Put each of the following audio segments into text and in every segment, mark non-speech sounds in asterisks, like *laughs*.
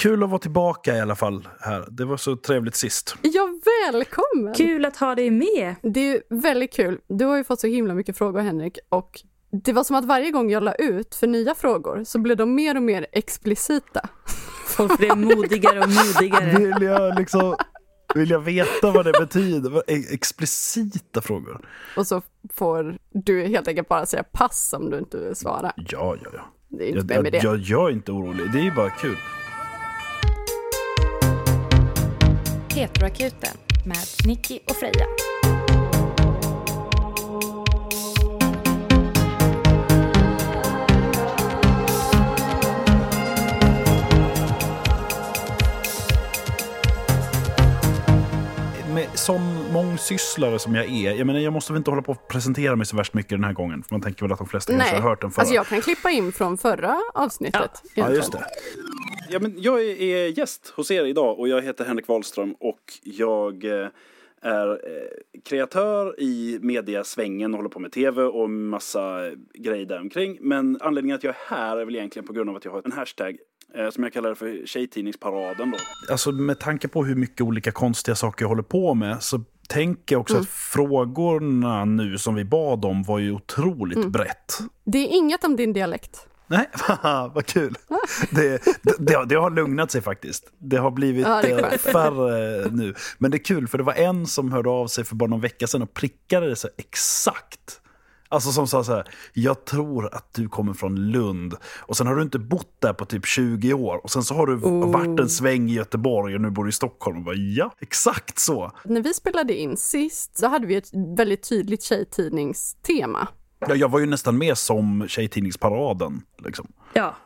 Kul att vara tillbaka i alla fall här. Det var så trevligt sist. Ja, välkommen! Kul att ha dig med! Det är väldigt kul. Du har ju fått så himla mycket frågor Henrik och det var som att varje gång jag la ut för nya frågor så blev de mer och mer explicita. Folk blev modigare och modigare. Vill jag liksom vill jag veta vad det betyder? Explicita frågor. Och så får du helt enkelt bara säga pass om du inte vill svara. Ja, ja, ja. Det är inte jag, med det. Jag, jag är inte orolig, det är ju bara kul. Petroakuten med Nicky och Freja. Med sån mångsysslare som jag är, jag menar jag måste väl inte hålla på och presentera mig så värst mycket den här gången, för man tänker väl att de flesta kanske har hört den förra. Alltså jag kan klippa in från förra avsnittet. Ja, ja just det. Ja, men jag är gäst hos er idag och jag heter Henrik Wahlström och jag eh, är eh, kreatör i mediasvängen, håller på med tv och massa grejer däromkring. Men anledningen att jag är här är väl egentligen på grund av att jag har en hashtag som jag kallar för Tjejtidningsparaden. Då. Alltså med tanke på hur mycket olika konstiga saker jag håller på med så tänker jag också mm. att frågorna nu som vi bad om var ju otroligt mm. brett. Det är inget om din dialekt. Nej, *laughs* vad kul. Det, det, det, har lugnat sig faktiskt. Det har blivit ja, eh, färre nu. Men det är kul, för det var en som hörde av sig för bara någon vecka sedan och prickade det så exakt Alltså som sa så här, jag tror att du kommer från Lund och sen har du inte bott där på typ 20 år och sen så har du oh. varit en sväng i Göteborg och nu bor du i Stockholm. Och bara, ja, exakt så. När vi spelade in sist så hade vi ett väldigt tydligt tjejtidningstema. Ja, jag var ju nästan med som Tjejtidningsparaden. Liksom. Ja.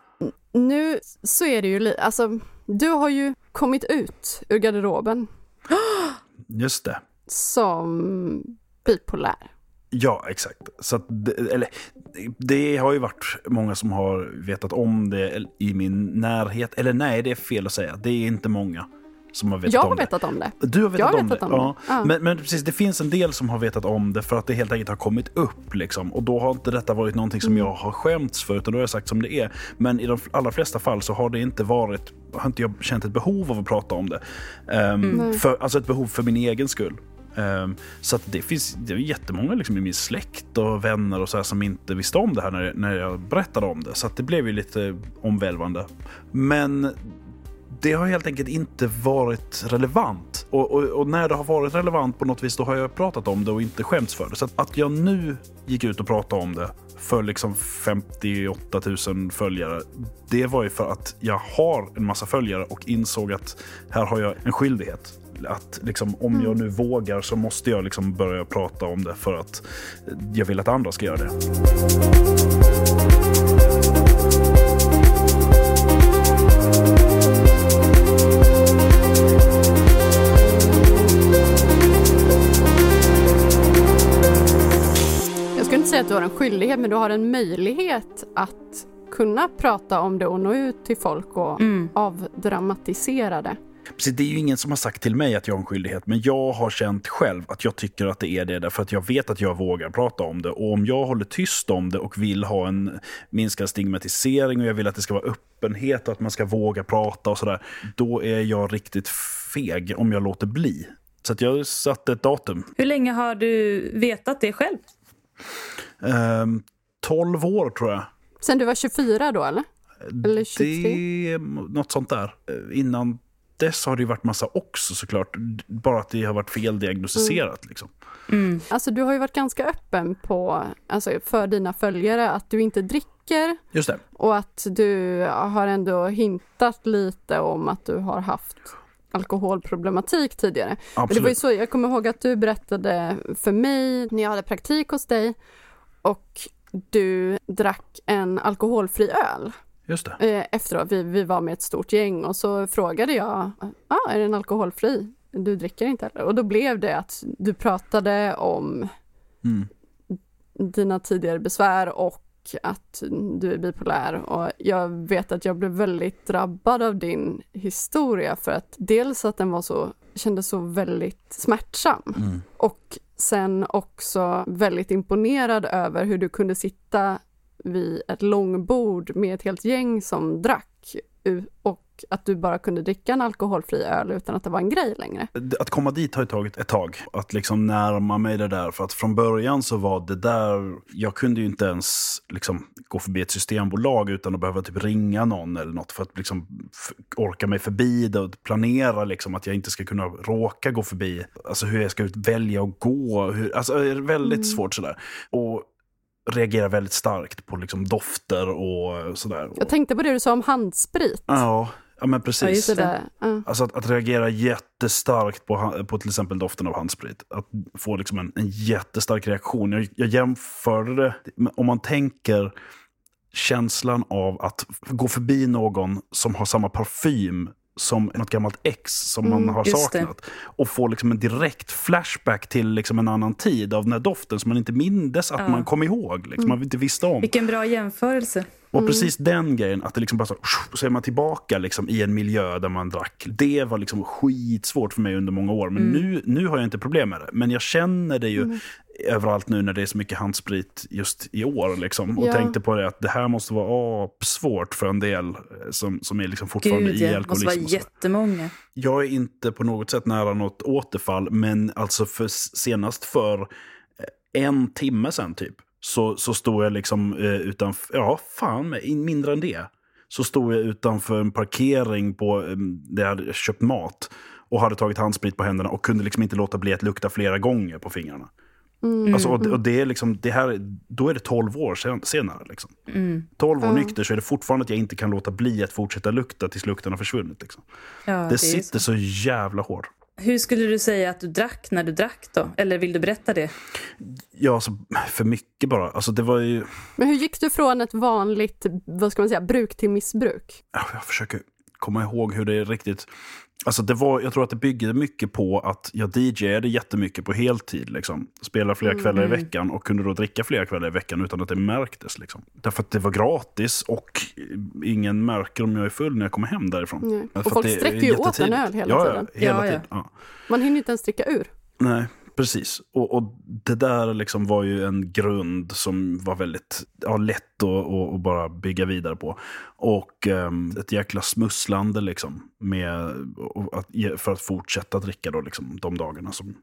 Nu så är det ju, alltså du har ju kommit ut ur garderoben. *gasps* Just det. Som bipolär. Ja, exakt. Så det, eller, det har ju varit många som har vetat om det i min närhet. Eller nej, det är fel att säga. Det är inte många som har vetat jag har om vetat om det. Du har vetat, jag om, vetat det. om det. Ja. Men, men, precis, det finns en del som har vetat om det för att det helt enkelt har kommit upp. Liksom. Och då har inte detta varit någonting som mm. jag har skämts för, utan då har jag sagt som det är. Men i de allra flesta fall så har det inte varit, har inte jag känt ett behov av att prata om det. Um, mm. för, alltså ett behov för min egen skull. Ehm, så att det finns det är jättemånga liksom i min släkt och vänner och så som inte visste om det här när, när jag berättade om det. Så att det blev ju lite omvälvande. Men det har helt enkelt inte varit relevant. Och, och, och, när det har varit relevant på något vis, då har jag pratat om det och inte skämts för det. Så att, att jag nu gick ut och pratade om det för liksom 58 000 följare, det var ju för att jag har en massa följare och insåg att här har jag en skyldighet att liksom, om jag nu vågar så måste jag liksom börja prata om det för att jag vill att andra ska göra det. Jag skulle inte säga att du har en skyldighet, men du har en möjlighet att kunna prata om det och nå ut till folk och mm. avdramatisera det. Precis, det är ju ingen som har sagt till mig att jag har en skyldighet, men jag har känt själv att jag tycker att det är det, därför att jag vet att jag vågar prata om det. Och om jag håller tyst om det och vill ha en minskad stigmatisering och jag vill att det ska vara öppenhet och att man ska våga prata och sådär, då är jag riktigt feg om jag låter bli. Så att jag satte ett datum. Hur länge har du vetat det själv? Um, 12 år tror jag. Sen du var 24 då eller? Eller 23? Det, något sånt där. Innan dess har det ju varit massa också såklart. Bara att det har varit feldiagnostiserat. Mm. Liksom. Mm. Alltså du har ju varit ganska öppen på, alltså för dina följare att du inte dricker. Just det. Och att du har ändå hintat lite om att du har haft alkoholproblematik tidigare. Absolut. Men det var ju så, jag kommer ihåg att du berättade för mig när jag hade praktik hos dig och du drack en alkoholfri öl. Just det. Eh, efteråt, vi, vi var med ett stort gäng och så frågade jag, ah, är den alkoholfri? Du dricker inte heller? Och då blev det att du pratade om mm. dina tidigare besvär och att du är bipolär och jag vet att jag blev väldigt drabbad av din historia för att dels att den var så, kändes så väldigt smärtsam mm. och sen också väldigt imponerad över hur du kunde sitta vid ett långbord med ett helt gäng som drack och att du bara kunde dricka en alkoholfri öl utan att det var en grej längre. Att komma dit har ju tagit ett tag. Att liksom närma mig det där. För att från början så var det där, jag kunde ju inte ens liksom gå förbi ett systembolag utan att behöva typ ringa någon eller något för att liksom orka mig förbi det och planera liksom att jag inte ska kunna råka gå förbi. Alltså hur jag ska välja att gå. Hur, alltså det är väldigt mm. svårt sådär. Och reagerar väldigt starkt på liksom dofter och sådär. Jag tänkte på det du sa om handsprit. Ja, ja men precis. Ja, det. Ja. Alltså att, att, reagera jättestarkt på, på till exempel doften av handsprit. Att få liksom en, en jättestark reaktion. Jag, jag jämförde det, om man tänker känslan av att gå förbi någon som har samma parfym som något gammalt ex som mm, man har saknat. Det. Och få liksom en direkt flashback till liksom en annan tid av den här doften som man inte mindes att ja. man kom ihåg. Liksom, mm. Man inte visste om. Vilken bra jämförelse. Och mm. precis den grejen, att det liksom bara så, så är man tillbaka liksom i en miljö där man drack. Det var liksom skitsvårt för mig under många år. Men mm. nu, nu har jag inte problem med det. Men jag känner det ju mm. Överallt nu när det är så mycket handsprit just i år. Liksom. Och ja. tänkte på det att det här måste vara svårt för en del eh, som, som är liksom fortfarande Gud, i alkoholism. Det måste vara jättemånga. Jag är inte på något sätt nära något återfall. Men alltså för, senast för eh, en timme sen typ så, så stod jag liksom eh, utanför, ja fan mindre än det. Så stod jag utanför en parkering på, där jag hade köpt mat och hade tagit handsprit på händerna och kunde liksom inte låta bli att lukta flera gånger på fingrarna. Mm. Alltså, och, och, det är liksom, det här, då är det 12 år sen, senare. Liksom. Mm. 12 år mm. nykter så är det fortfarande att jag inte kan låta bli att fortsätta lukta tills lukten har försvunnit. Liksom. Ja, det, det sitter så. så jävla hårt. Hur skulle du säga att du drack när du drack då? Eller vill du berätta det? Ja, alltså, för mycket bara. Alltså, det var ju... Men hur gick du från ett vanligt vad ska man säga, bruk till missbruk? Jag försöker komma ihåg hur det är riktigt... Alltså det var, jag tror att det byggde mycket på att jag DJade jättemycket på heltid. Liksom. Spelade flera mm. kvällar i veckan och kunde då dricka flera kvällar i veckan utan att det märktes. Liksom. Därför att det var gratis och ingen märker om jag är full när jag kommer hem därifrån. Mm. Och folk sträcker ju åt en öl hela ja, tiden. Ja, hela ja, tiden. Ja. Man hinner inte ens dricka ur. Nej, precis. Och, och, det där liksom var ju en grund som var väldigt ja, lätt att, bara bygga vidare på. Och um, ett jäkla smusslande liksom med, att, för att fortsätta dricka då, liksom, de dagarna som,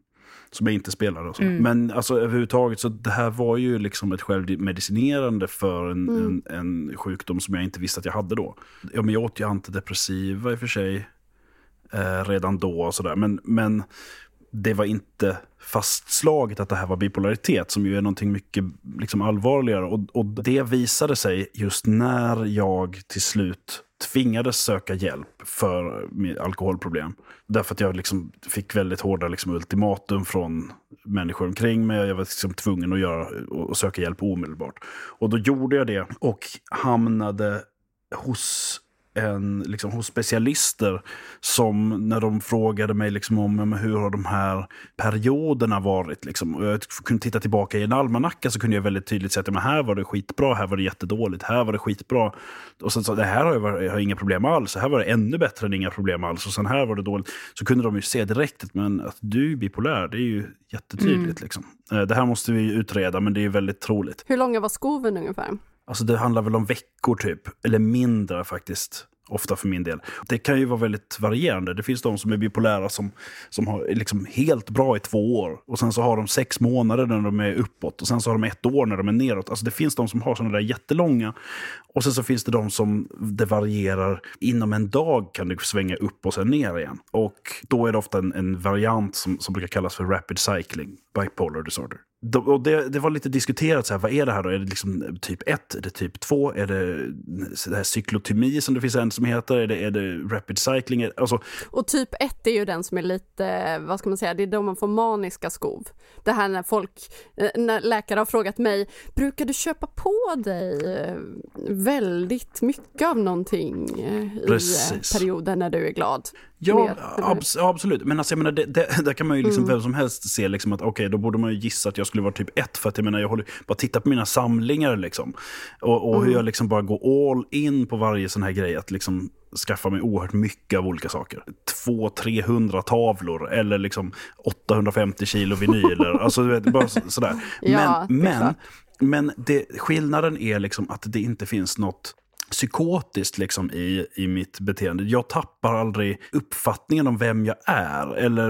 som jag inte spelade. Och så. Mm. Men alltså, överhuvudtaget, så det här var ju liksom ett självmedicinerande för en, mm. en, en, sjukdom som jag inte visste att jag hade då. Ja, men jag åt ju antidepressiva i och för sig eh, redan då. Och så där. Men, men det var inte fastslaget att det här var bipolaritet, som ju är någonting mycket liksom, allvarligare. Och, och det visade sig just när jag till slut tvingades söka hjälp för mitt alkoholproblem. Därför att jag liksom fick väldigt hårda liksom, ultimatum från människor omkring mig. Jag var liksom tvungen att göra, och söka hjälp omedelbart. Och då gjorde jag det och hamnade hos en, liksom, hos specialister som när de frågade mig liksom, om hur har de här perioderna varit. Liksom, jag kunde titta tillbaka i en almanacka så kunde jag väldigt tydligt säga att här var det skitbra, här var det jättedåligt, här var det skitbra. Och sen så det här har jag, jag har inga problem alls, här var det ännu bättre än inga problem alls. Och sen här var det dåligt. Så kunde de ju se direkt, men att du är bipolär, det är ju jättetydligt. Mm. Liksom. Eh, det här måste vi utreda, men det är väldigt troligt. Hur långa var skoven ungefär? Alltså det handlar väl om veckor typ, eller mindre faktiskt ofta för min del. Det kan ju vara väldigt varierande. Det finns de som är bipolära som, som har liksom helt bra i två år och sen så har de sex månader när de är uppåt och sen så har de ett år när de är neråt. Alltså det finns de som har sådana där jättelånga och sen så finns det de som det varierar. Inom en dag kan det svänga upp och sen ner igen. Och då är det ofta en, en variant som, som brukar kallas för rapid cycling, bipolar disorder och det, det, var lite diskuterat, så här, vad är det här då? Är det liksom typ 1? Är det typ 2? Är det, det här cyklotymi som det finns en som heter? Är det, är det rapid cycling? Alltså... Och typ 1 är ju den som är lite, vad ska man säga, det är då man får maniska skov. Det här när folk, eh, när läkare har frågat mig, brukar du köpa på dig eh, väldigt mycket av någonting eh, Precis. i perioder när du är glad? Ja, abs absolut. Men alltså, jag menar, det, det, *laughs* där kan man ju liksom mm. vem som helst se liksom att okej, okay, då borde man ju gissa att jag skulle vara typ ett. För att jag menar, jag håller bara titta på mina samlingar liksom. Och, och mm. hur jag liksom bara går all in på varje sån här grej. Att liksom skaffa mig oerhört mycket av olika saker. 200-300 tavlor eller liksom 850 kilo vinyler. alltså, du vet, bara sådär. Men, *laughs* ja, men, men det, skillnaden är liksom att det inte finns något psykotiskt liksom i, i mitt beteende. Jag tappar aldrig uppfattningen om vem jag är. Eller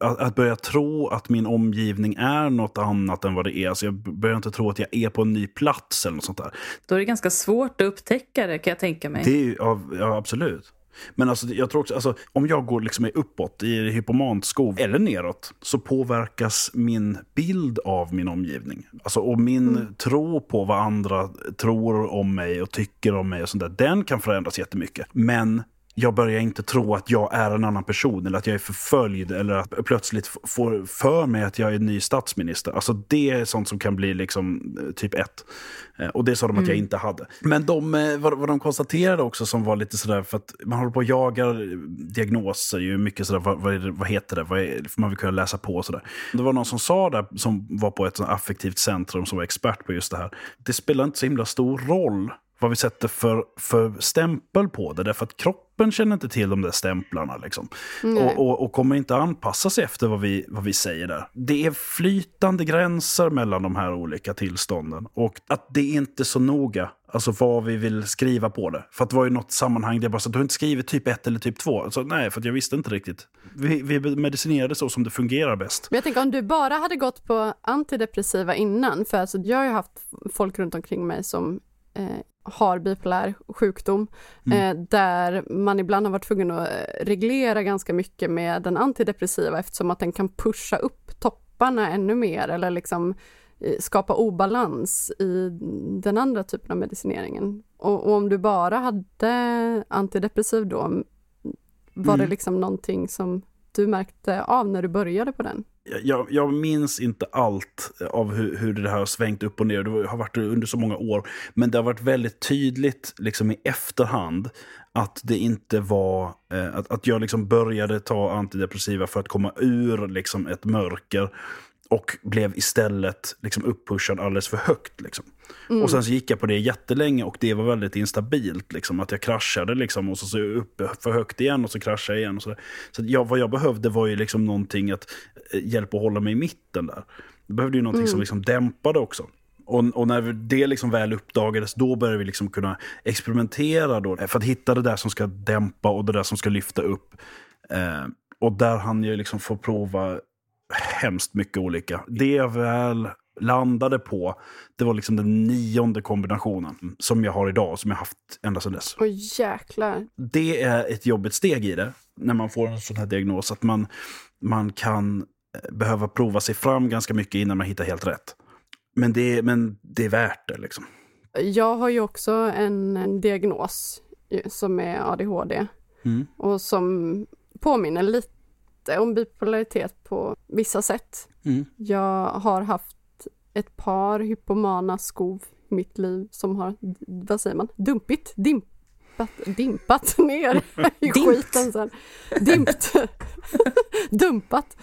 att, att, börja tro att min omgivning är något annat än vad det är. Alltså jag börjar inte tro att jag är på en ny plats eller något sånt där. Då är det ganska svårt att upptäcka det kan jag tänka mig. Det är, ja, ja absolut. Men alltså, jag tror också, alltså, om jag går liksom uppåt i hypomanskov eller neråt så påverkas min bild av min omgivning. Alltså, och min mm. tro på vad andra tror om mig och tycker om mig och sånt där, den kan förändras jättemycket. Men jag börjar inte tro att jag är en annan person eller att jag är förföljd eller att plötsligt får för mig att jag är ny statsminister. Alltså det är sånt som kan bli liksom eh, typ ett. Eh, och det sa de att mm. jag inte hade. Men de, eh, vad, vad de konstaterade också som var lite sådär, för att man håller på och jagar diagnoser, ju mycket sådär, vad, vad, det, vad heter det, vad är, man vill kunna läsa på och sådär. Det var någon som sa där, som var på ett affektivt centrum, som var expert på just det här. Det spelar inte så himla stor roll vad vi sätter för, för stämpel på det. Därför att kroppen känner inte till de där stämplarna. Liksom. Och, och, och, kommer inte anpassa sig efter vad vi, vad vi säger där. Det är flytande gränser mellan de här olika tillstånden. Och att det är inte så noga Alltså vad vi vill skriva på det. För att det var ju något sammanhang där jag bara sa, du har inte skrivit typ 1 eller typ 2. Så nej, för jag visste inte riktigt. Vi, vi medicinerade så som det fungerar bäst. Men jag tänker om du bara hade gått på antidepressiva innan, för alltså, jag har ju haft folk runt omkring mig som eh, har bipolär sjukdom, mm. eh, där man ibland har varit tvungen att eh, reglera ganska mycket med den antidepressiva eftersom att den kan pusha upp topparna ännu mer eller liksom eh, skapa obalans i den andra typen av medicineringen. Och, och om du bara hade antidepressiv då, var mm. det liksom någonting som du märkte av när du började på den? Jag, jag, minns inte allt av hur, hur, det här har svängt upp och ner. Det har varit under så många år. Men det har varit väldigt tydligt liksom i efterhand att det inte var... Eh, att, att jag liksom började ta antidepressiva för att komma ur liksom ett mörker och blev istället liksom uppushad alldeles för högt. Liksom. Mm. Och sen så gick jag på det jättelänge och det var väldigt instabilt. Liksom, att jag kraschade liksom, och så, så upp för högt igen och så kraschade jag igen. Och så så jag, vad jag behövde var ju liksom någonting att eh, hjälpa att hålla mig i mitten där. Jag behövde ju någonting mm. som liksom dämpade också. Och, och, när det liksom väl uppdagades, då började vi liksom kunna experimentera då, för att hitta det där som ska dämpa och det där som ska lyfta upp. Eh, och där hann jag liksom få prova hemskt mycket olika. Det jag väl landade på, det var liksom den nionde kombinationen som jag har idag, som jag haft ända sedan dess. Åh jäklar. Det är ett jobbigt steg i det, när man får en sån här diagnos, att man, man kan eh, behöva prova sig fram ganska mycket innan man hittar helt rätt. Men det, men det är värt det liksom. Jag har ju också en, en diagnos som är ADHD mm. och som påminner lite om bipolaritet på vissa sätt. Mm. Jag har haft ett par hypomana skov i mitt liv som har, vad säger man, dumpit, dimpat, dimpat *laughs* ner i skiten sen. Dimpt. *laughs* Dumpat.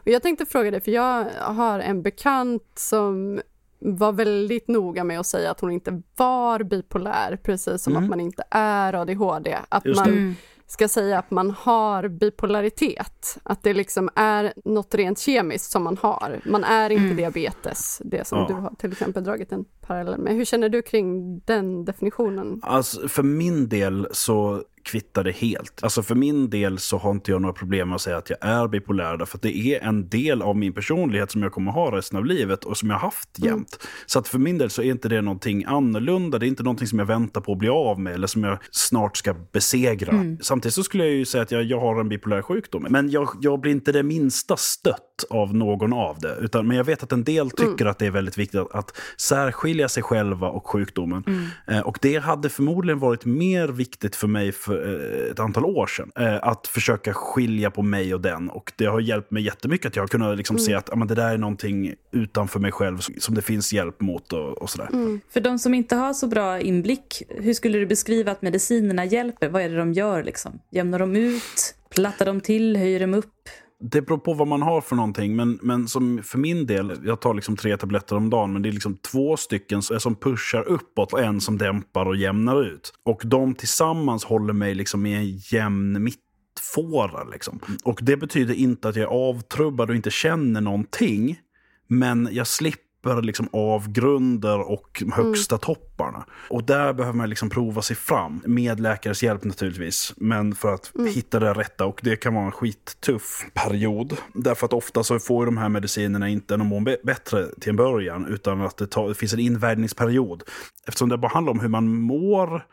Och jag tänkte fråga dig, för jag har en bekant som var väldigt noga med att säga att hon inte var bipolär, precis som mm. att man inte är ADHD. Att Just man ska säga att man har bipolaritet. Att det liksom är något rent kemiskt som man har. Man är inte mm. diabetes, det som ja. du har till exempel dragit en parallell med. Hur känner du kring den definitionen? Alltså, för min del så kvittar det helt. Alltså för min del så har inte jag några problem med att säga att jag är bipolär. Därför att det är en del av min personlighet som jag kommer ha resten av livet och som jag haft mm. jämt. Mm. Så att för min del så är inte det någonting annorlunda. Det är inte någonting som jag väntar på att bli av med eller som jag snart ska besegra. Mm. Samtidigt så skulle jag ju säga att jag, jag har en bipolär sjukdom. Men jag, jag blir inte det minsta stött av någon av det. Utan, men jag vet att en del tycker mm. att det är väldigt viktigt att, att särskilja sig själva och sjukdomen. Mm. Eh, och det hade förmodligen varit mer viktigt för mig för eh, ett antal år sedan. Eh, att försöka skilja på mig och den. Och det har hjälpt mig jättemycket att jag har kunnat liksom mm. se att ja, det där är någonting utanför mig själv som det finns hjälp mot och, och sådär. Mm. För de som inte har så bra inblick, hur skulle du beskriva att medicinerna hjälper? Vad är det de gör liksom? Jämnar de ut? Plattar de till? Höjer de upp? Det beror på vad man har för någonting. Men, men som för min del, jag tar liksom tre tabletter om dagen, men det är liksom två stycken som pushar uppåt och en som dämpar och jämnar ut. Och de tillsammans håller mig liksom i en jämn mittfåra. Liksom. Och det betyder inte att jag är avtrubbad och inte känner någonting. Men jag slipper djupare liksom avgrunder och högsta topparna. Och där behöver man liksom prova sig fram, med läkares hjälp naturligtvis, men för att hitta det rätta. Och det kan vara en skittuff period. Därför att ofta så får de här medicinerna inte en må bättre till en början, utan att det, tar, det finns en invägningsperiod. Eftersom det bara handlar om hur man mår,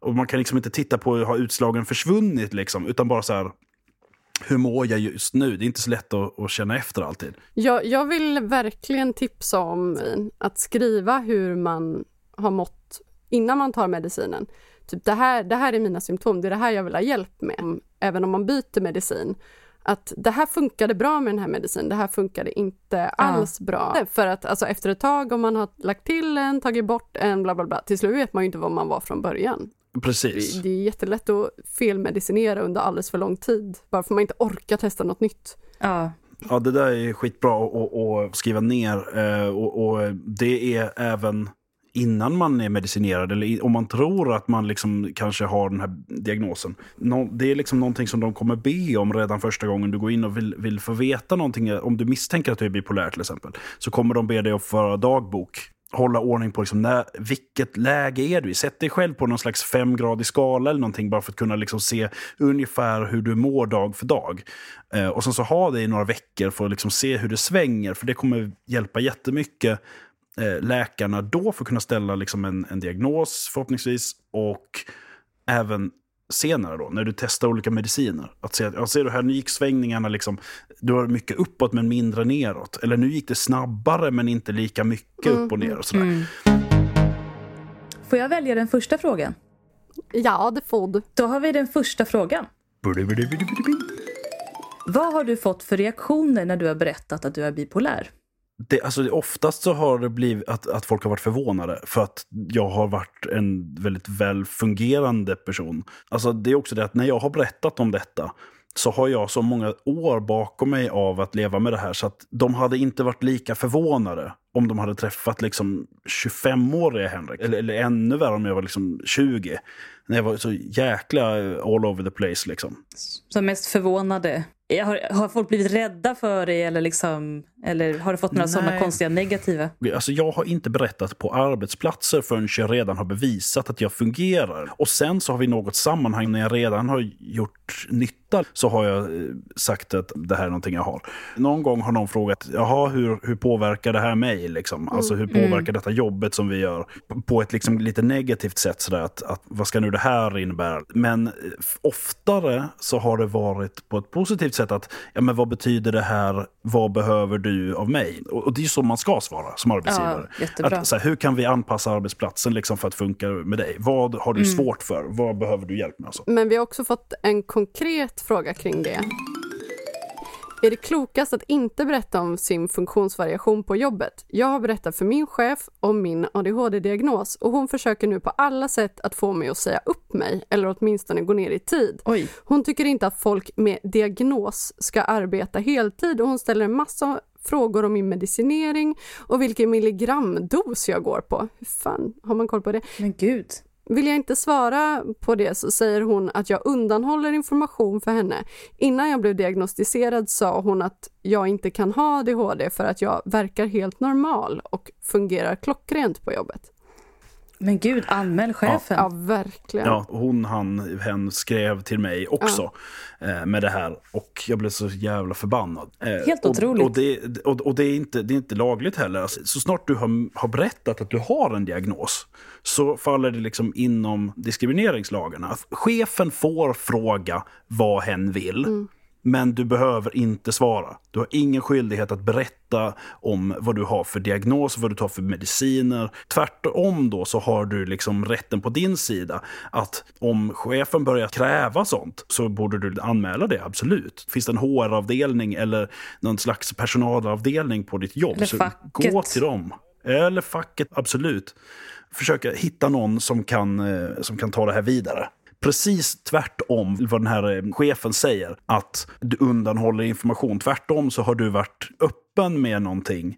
och man kan liksom inte titta på hur har utslagen försvunnit, liksom, utan bara så här, hur mår jag just nu? Det är inte så lätt att, att känna efter alltid. Jag, jag vill verkligen tipsa om att skriva hur man har mått innan man tar medicinen. Typ det här, det här är mina symptom, det är det här jag vill ha hjälp med. Även om man byter medicin. Att det här funkade bra med den här medicinen, det här funkade inte alls bra. För att alltså, efter ett tag om man har lagt till en, tagit bort en, bla bla bla, till slut vet man ju inte vad man var från början. Precis. Det, det är jättelätt att felmedicinera under alldeles för lång tid, bara för man inte orkar testa något nytt. Ja. Ja, det där är skitbra att, att skriva ner. Eh, och, och det är även innan man är medicinerad eller om man tror att man liksom kanske har den här diagnosen. det är liksom någonting som de kommer be om redan första gången du går in och vill, vill få veta någonting. Om du misstänker att du är bipolär till exempel, så kommer de be dig att föra dagbok hålla ordning på liksom när, vilket läge är du i. Sätt dig själv på någon slags femgradig skala eller någonting bara för att kunna liksom se ungefär hur du mår dag för dag. Eh, och sen så ha det i några veckor för att liksom se hur det svänger, för det kommer hjälpa jättemycket eh, läkarna då för att kunna ställa liksom en, en diagnos förhoppningsvis och även senare då, när du testar olika mediciner. Att se att, ja, ser du här, nu gick svängningarna liksom, du har mycket uppåt men mindre neråt. Eller nu gick det snabbare men inte lika mycket mm. upp och ner och sådär. Mm. Får jag välja den första frågan? Ja, det får du. Då har vi den första frågan. Vad har du fått för reaktioner när du har berättat att du är bipolär? Det, alltså, oftast så har det blivit att, att folk har varit förvånade för att jag har varit en väldigt väl fungerande person. Alltså, det är också det att när jag har berättat om detta så har jag så många år bakom mig av att leva med det här så att de hade inte varit lika förvånade om de hade träffat liksom 25-åriga Henrik. Eller, eller ännu värre om jag var liksom 20. När jag var så jäkla all over the place liksom. Som mest förvånade har, har folk blivit rädda för dig eller, liksom, eller har du fått några sådana konstiga negativa? Alltså jag har inte berättat på arbetsplatser förrän jag redan har bevisat att jag fungerar. Och sen så har vi något sammanhang när jag redan har gjort nytta så har jag eh, sagt att det här är någonting jag har. Någon gång har någon frågat, jaha hur, hur påverkar det här mig? Liksom? Alltså hur mm. påverkar mm. detta jobbet som vi gör? På ett liksom lite negativt sätt sådär att, att vad ska nu det här innebära? Men eh, oftare så har det varit på ett positivt sätt att, ja men vad betyder det här, vad behöver du av mig? Och, och det är ju så man ska svara som arbetsgivare. Ja, att, så här, hur kan vi anpassa arbetsplatsen liksom för att funka med dig? Vad har du mm. svårt för? Vad behöver du hjälp med? Men vi har också fått en konkret fråga kring det är det klokast att inte berätta om sin funktionsvariation på jobbet. Jag har berättat för min chef om min ADHD-diagnos och hon försöker nu på alla sätt att få mig att säga upp mig eller åtminstone gå ner i tid. Oj. Hon tycker inte att folk med diagnos ska arbeta heltid och hon ställer en massa frågor om min medicinering och vilken milligramdos jag går på. Hur fan har man koll på det? Men gud. Vill jag inte svara på det så säger hon att jag undanhåller information för henne. Innan jag blev diagnostiserad sa hon att jag inte kan ha ADHD för att jag verkar helt normal och fungerar klockrent på jobbet. Men gud, anmäl chefen. Ja, ja, verkligen. Ja, hon, han, hen skrev till mig också ja. eh, med det här. Och jag blev så jävla förbannad. Eh, Helt otroligt. Och, och, det, och, och, det, är inte, det är inte lagligt heller. Alltså, så snart du har, har berättat att du har en diagnos så faller det liksom inom diskrimineringslagarna. Chefen får fråga vad hen vill. Mm. Men du behöver inte svara. Du har ingen skyldighet att berätta om vad du har för diagnos, vad du tar för mediciner. Tvärtom då så har du liksom rätten på din sida att om chefen börjar kräva sånt så borde du anmäla det, absolut. Finns det en HR-avdelning eller någon slags personalavdelning på ditt jobb, så gå till dem. Eller facket, absolut. Försöka hitta någon som kan, eh, som kan ta det här vidare precis tvärtom vad den här eh, chefen säger. Att du undanhåller information. Tvärtom så har du varit öppen med någonting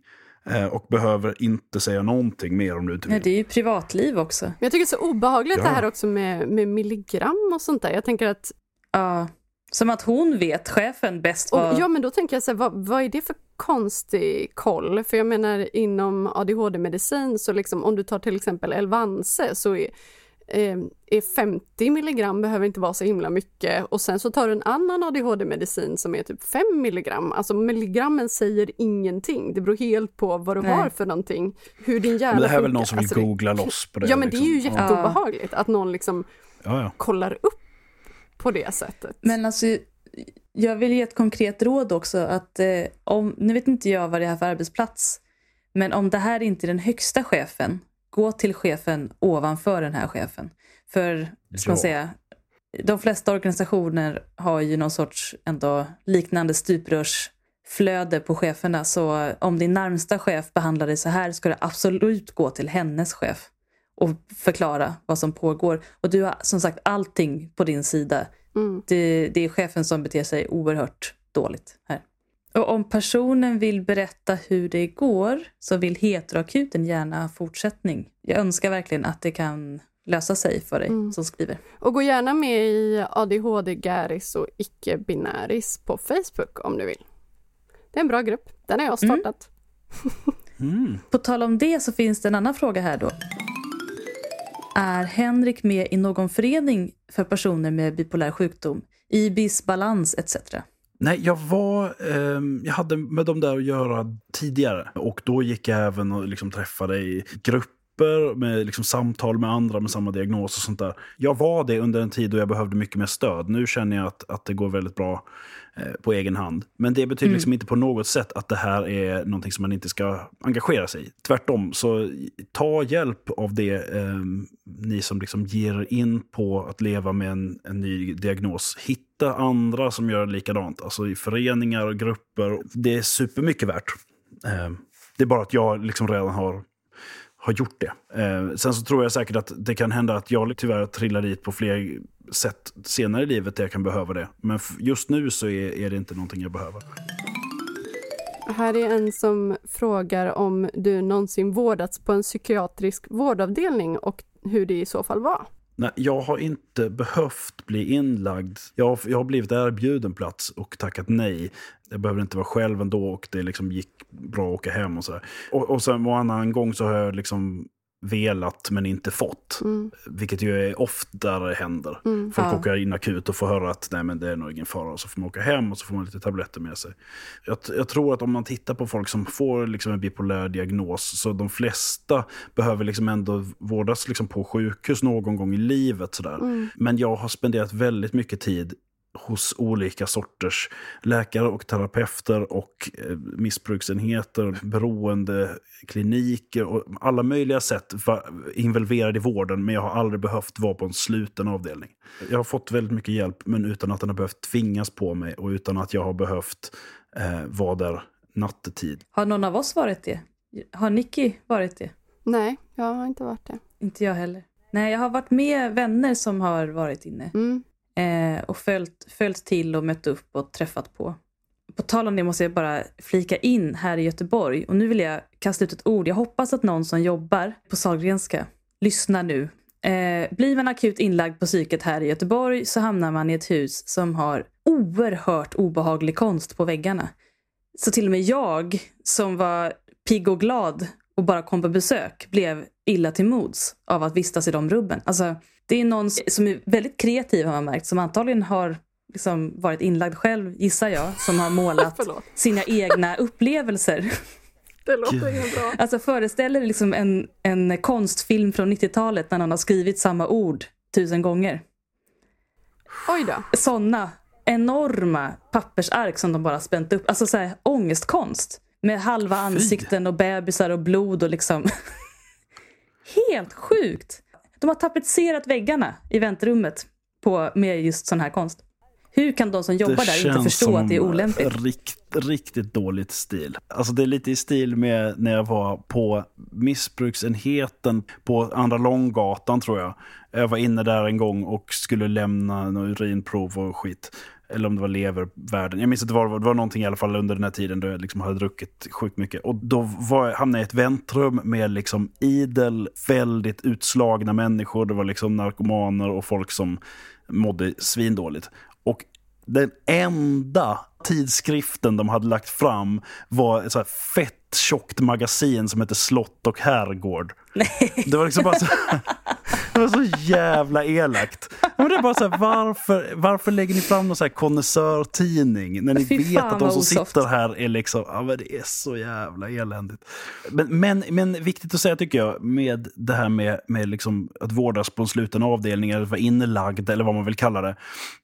eh, och behöver inte säga någonting mer om du inte vill. Ja, det är ju privatliv också. Men jag tycker det är så obehagligt ja. det här också med, med milligram och sånt där. Jag tänker att... Ja. Som att hon vet, chefen, bäst Och, vad... ja, men då tänker jag så här, vad, vad är det för konstig koll? För jag menar inom ADHD-medicin så liksom om du tar till exempel Elvanse så är, eh, är 50 milligram behöver inte vara så himla mycket och sen så tar du en annan ADHD-medicin som är typ 5 milligram. Alltså milligrammen säger ingenting. Det beror helt på vad du Nej. har för någonting. Hur din hjärna Men det här är väl någon som vill Alltså, googla loss på det. Ja men det är ju liksom. Ja. jätteobehagligt att någon liksom Ja, ja. kollar upp på det sättet. Men alltså, jag vill ge ett konkret råd också. Att eh, om, nu vet inte jag vad det är för arbetsplats. Men om det här inte är den högsta chefen, gå till chefen ovanför den här chefen. För, ska man säga, de flesta organisationer har ju någon sorts ändå liknande stuprörsflöde på cheferna. Så om din närmsta chef behandlar dig så här ska du absolut gå till hennes chef och förklara vad som pågår. Och du har som sagt allting på din sida. Mm. Det, det är chefen som beter sig oerhört dåligt här. Och om personen vill berätta hur det går så vill heteroakuten gärna fortsättning. Jag önskar verkligen att det kan lösa sig för dig Mm. som skriver. Och gå gärna med i ADHD Garis och icke-binäris på Facebook om du vill. Det är en bra grupp. Den har jag startat. *laughs* Mm. På tal om det så finns det en annan fråga här då. Är Henrik med i någon förening för personer med bipolär sjukdom? IBIS, balans etc. Nej, jag var, Eh, jag hade med dem där att göra tidigare. Och då gick jag även och liksom träffade i grupp grupper med liksom samtal med andra med samma diagnos och sånt där. Jag var det under en tid då jag behövde mycket mer stöd. Nu känner jag att, att det går väldigt bra eh, på egen hand. Men det betyder liksom inte på något sätt att det här är någonting som man inte ska engagera sig i. Tvärtom, så ta hjälp av det ehm, ni som liksom ger er in på att leva med en, en ny diagnos. Hitta andra som gör likadant, alltså i föreningar och grupper. Det är supermycket värt. Ehm, det är bara att jag liksom redan har har gjort det. Eh, sen så tror jag säkert att det kan hända att jag tyvärr trillar dit på fler sätt senare i livet där jag kan behöva det. Men just nu så är, är det inte någonting jag behöver. Här är en som frågar om du någonsin vårdats på en psykiatrisk vårdavdelning och hur det i så fall var. Nej, jag har inte behövt bli inlagd. Jag har, jag har blivit erbjuden plats och tackat nej. Jag behöver inte vara själv ändå och det liksom gick bra att åka hem och sådär. Och, och sen en annan gång så har jag liksom velat men inte fått. Mm. Vilket ju är oftare händer. Mm. Folk Ja. åker in akut och får höra att nej, men det är nog ingen fara. Och så får man åka hem och så får man lite tabletter med sig. Jag, jag tror att om man tittar på folk som får liksom en bipolär diagnos så de flesta behöver liksom ändå vårdas liksom på sjukhus någon gång i livet. Sådär. Mm. Men jag har spenderat väldigt mycket tid hos olika sorters läkare och terapeuter och eh, missbruksenheter, beroendekliniker och alla möjliga sätt involverad i vården. Men jag har aldrig behövt vara på en sluten avdelning. Jag har fått väldigt mycket hjälp men utan att den har behövt tvingas på mig och utan att jag har behövt eh, vara där nattetid. Har någon av oss varit det? Har Nicky varit det? Nej, jag har inte varit det. Inte jag heller. Nej, jag har varit med vänner som har varit inne Mm eh, och följt, följt till och mött upp och träffat på. På tal om det måste jag bara flika in här i Göteborg och nu vill jag kasta ut ett ord. Jag hoppas att någon som jobbar på Sahlgrenska lyssnar nu. Eh, blir man akut inlagd på psyket här i Göteborg så hamnar man i ett hus som har oerhört obehaglig konst på väggarna. Så till och med jag som var pigg och glad och bara kom på besök blev illa till mods av att vistas i de rubben. Alltså, det är någon som är väldigt kreativ har man märkt, som antagligen har liksom varit inlagd själv, gissar jag, som har målat *laughs* sina egna *laughs* upplevelser. det låter inget bra. Alltså föreställer liksom en, en konstfilm från 90-talet när någon har skrivit samma ord tusen gånger. Oj då. Såna enorma pappersark som de bara spänt upp. Alltså så här, ångestkonst. Med halva ansikten och bebisar och blod och liksom... *laughs* Helt sjukt! De har tapetserat väggarna i väntrummet på, med just sån här konst. Hur kan de som jobbar där inte förstå att det är olämpligt? Rikt, riktigt dåligt stil. Alltså det är lite i stil med när jag var på missbruksenheten på Andra Långgatan tror jag. Jag var inne där en gång och skulle lämna urinprov och skit. Eller om det var levervärden. Jag minns att det var, det var någonting i alla fall under den här tiden då jag liksom hade druckit sjukt mycket. Och då var, hamnade jag i ett väntrum med liksom idel, väldigt utslagna människor. Det var liksom narkomaner och folk som mådde svindåligt. Och Den enda tidskriften de hade lagt fram var ett så här fett tjockt magasin som heter Slott och herrgård. Nej. Det var liksom bara så, *laughs* det var så jävla elakt. Men det är bara så här, varför, varför lägger ni fram någon så här konnässörtidning när ni Fy vet att de som osoft. sitter här är liksom, ja men det är så jävla eländigt. Men, men, men viktigt att säga tycker jag med det här med, med liksom att vårdas på en sluten avdelning eller vara inlagd eller vad man vill kalla det,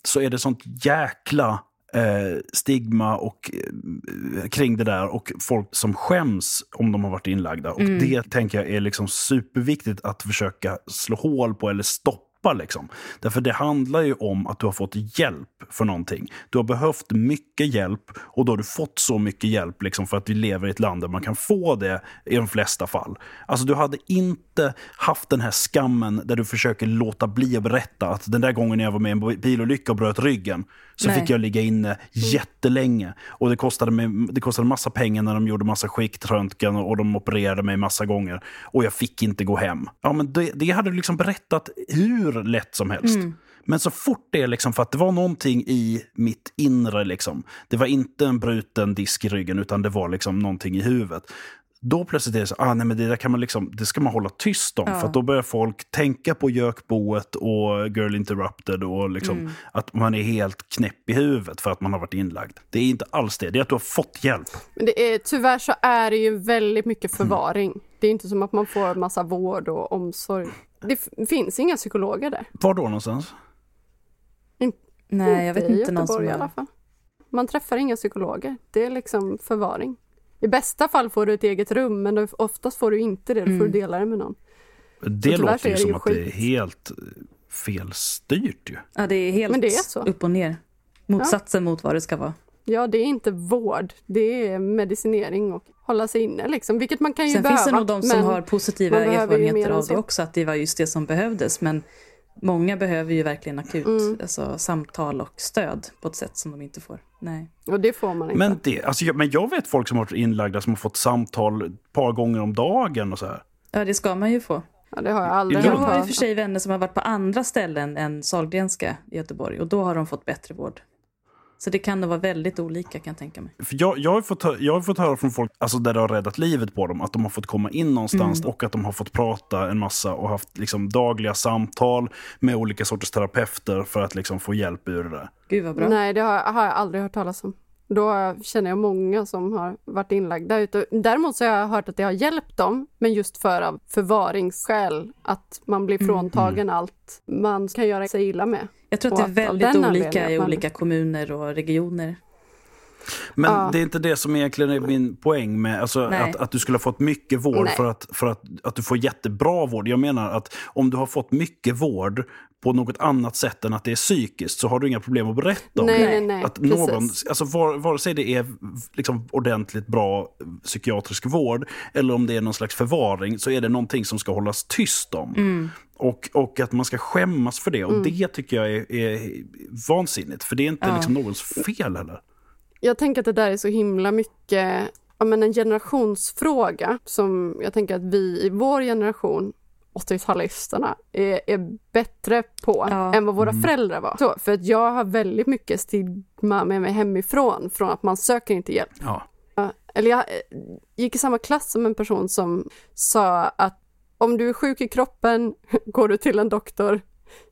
så är det sånt jäkla eh, stigma och, eh, kring det där och folk som skäms om de har varit inlagda. Och Det tänker jag är liksom superviktigt att försöka slå hål på eller stoppa. Liksom. Därför det handlar ju om att du har fått hjälp för någonting. Du har behövt mycket hjälp och då har du fått så mycket hjälp liksom, för att vi lever i ett land där man kan få det i de flesta fall. Alltså du hade inte haft den här skammen där du försöker låta bli att berätta att den där gången jag var med i en bilolycka och bröt ryggen så Nej. fick jag ligga inne jättelänge. Och det kostade, mig, det kostade massa pengar när de gjorde massa skiktröntgen och de opererade mig massa gånger. Och jag fick inte gå hem. Ja, men det, det hade du liksom berättat hur lätt som helst. Men så fort det är liksom för att det var någonting i mitt inre, liksom, det var inte en bruten disk i ryggen utan det var liksom någonting i huvudet. Då plötsligt är det så, ah, nej, men det, där kan man liksom, det ska man hålla tyst om. Ja. För då börjar folk tänka på Gökboet och Girl Interrupted och liksom att man är helt knäpp i huvudet för att man har varit inlagd. Det är inte alls det, det är att du har fått hjälp. Men det är, tyvärr så är det ju väldigt mycket förvaring. Det är inte som att man får massa vård och omsorg. Det finns inga psykologer där. Var då någonstans? Nej, jag vet inte någon som Göteborg i alla har... fall. Man träffar inga psykologer. Det är liksom förvaring. I bästa fall får du ett eget rum, men oftast får du inte det. Då får du dela det med någon. Det låter ju det som ju att det är helt eh, felstyrt ju. Ja, det är helt det är så. upp och ner. Motsatsen mot vad det ska vara. Ja, det är inte vård. Det är medicinering och hålla sig inne liksom. Vilket man kan ju Sen behöva. finns det nog de som har positiva erfarenheter av så. det också, att det var just det som behövdes. Men många behöver ju verkligen akut Mm. alltså, samtal och stöd på ett sätt som de inte får. Nej. Och det får man inte. Men, det, alltså, jag, men jag vet folk som har varit inlagda som har fått samtal ett par gånger om dagen och så här. Ja, det ska man ju få. Ja, det har jag aldrig Jag har i och för sig vänner som har varit på andra ställen än Sahlgrenska i Göteborg och då har de fått bättre vård. Så det kan nog vara väldigt olika kan jag tänka mig. För jag, jag, har fått, jag har fått höra från folk alltså där det har räddat livet på dem, att de har fått komma in någonstans och att de har fått prata en massa och haft liksom, dagliga samtal med olika sorters terapeuter för att liksom, få hjälp ur det där. Gud vad bra. Nej, det har, har jag aldrig hört talas om. Då känner jag många som har varit inlagda. Däremot så har jag hört att det har hjälpt dem, men just för av förvaringsskäl. Att man blir fråntagen allt man kan göra sig illa med. Jag tror att det är väldigt olika i olika kommuner och regioner. Men Ja. det är inte det som egentligen är min poäng med alltså, att, att du skulle ha fått mycket vård Nej. för, att, för att, att du får jättebra vård. Jag menar att om du har fått mycket vård på något annat sätt än att det är psykiskt så har du inga problem att berätta om Nej, det. nej, nej. Att precis. någon, alltså var, vare sig det är liksom ordentligt bra psykiatrisk vård eller om det är någon slags förvaring så är det någonting som ska hållas tyst om. Mm. Och, och att man ska skämmas för det. Och det tycker jag är, är vansinnigt. För det är inte Ja. liksom någons fel heller. Jag tänker att det där är så himla mycket ja, men en generationsfråga som jag tänker att vi i vår generation 80-talisterna är, är bättre på Ja. än vad våra föräldrar var. Så, för att jag har väldigt mycket stigma med mig hemifrån från att man söker inte hjälp. Ja. Eller jag eh, gick i samma klass som en person som sa att om du är sjuk i kroppen *laughs* går du till en doktor.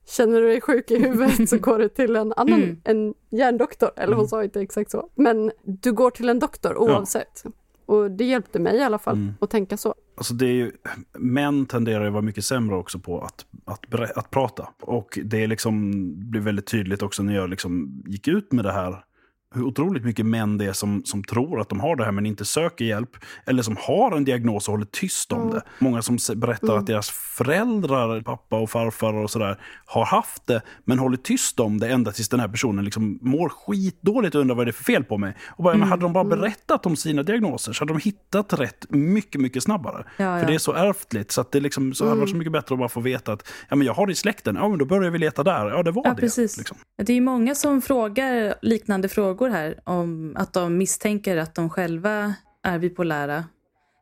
Känner du dig sjuk i huvudet så *laughs* går du till en annan, Mm. en hjärndoktor. Eller hon sa inte exakt så. Men du går till en doktor oavsett. Och det hjälpte mig i alla fall Mm. att tänka så. Alltså det är ju, män tenderar ju att vara mycket sämre också på att, att, att prata. Och det är liksom, blir väldigt tydligt också när jag liksom gick ut med det här. Hur otroligt mycket män det är som, som tror att de har det här men inte söker hjälp. Eller som har en diagnos och håller tyst om det. Många som berättar att deras föräldrar, pappa och farfar och sådär, har haft det men håller tyst om det ända tills den här personen liksom mår skitdåligt och undrar vad det är för fel på mig. Och bara, men hade de bara berättat om sina diagnoser så hade de hittat rätt mycket, mycket snabbare. Ja, För ja. det är så ärftligt så att det liksom, så hade varit så mycket bättre att bara få veta att ja, men jag har det i släkten. Ja, men då börjar vi leta där. Ja, det var Ja, det. precis. Liksom. Det är många som frågar liknande frågor här om att de misstänker att de själva är bipolära.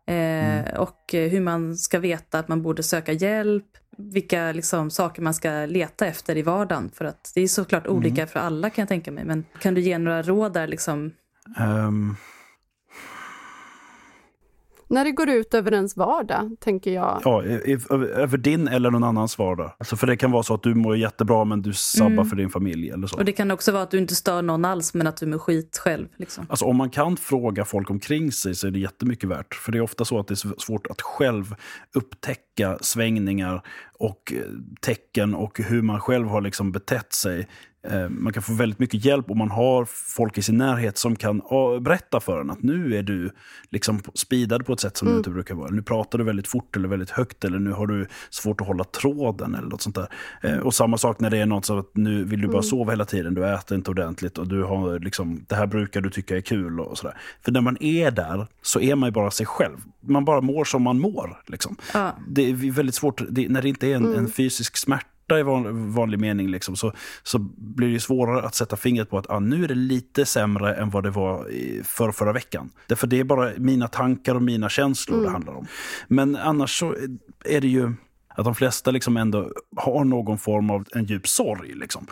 Eh, Och eh, hur man ska veta att man borde söka hjälp. vilka liksom, saker man ska leta efter i vardagen. För att det är såklart olika Mm. för alla kan jag tänka mig. Men kan du ge några råd där liksom? Ehm, När det går ut över ens vardag, tänker jag. ja, över din eller någon annans vardag. Alltså för det kan vara så att du mår jättebra men du sabbar Mm. för din familj eller så. Och det kan också vara att du inte stör någon alls men att du mår skit själv. Liksom. Alltså om man kan fråga folk omkring sig så är det jättemycket värt. För det är ofta så att det är svårt att själv upptäcka svängningar och eh, tecken och hur man själv har liksom betett sig. Eh, Man kan få väldigt mycket hjälp om man har folk i sin närhet som kan berätta för en att nu är du liksom speedad på ett sätt som du inte brukar vara. Nu pratar du väldigt fort eller väldigt högt eller nu har du svårt att hålla tråden eller något sånt där. Eh, Och samma sak när det är något som att nu vill du bara sova hela tiden, du äter inte ordentligt och du har liksom, det här brukar du tycka är kul och sådär. För när man är där så är man ju bara sig själv. Man bara mår som man mår. Liksom. Ja. Det är väldigt svårt, det, när det inte är en, en fysisk smärta i van, vanlig mening liksom, så, så blir det svårare att sätta fingret på att ah, nu är det lite sämre än vad det var i för förra veckan. Därför det är bara mina tankar och mina känslor det handlar om. Men annars så är det ju att de flesta liksom ändå har någon form av en djup sorg. Liksom.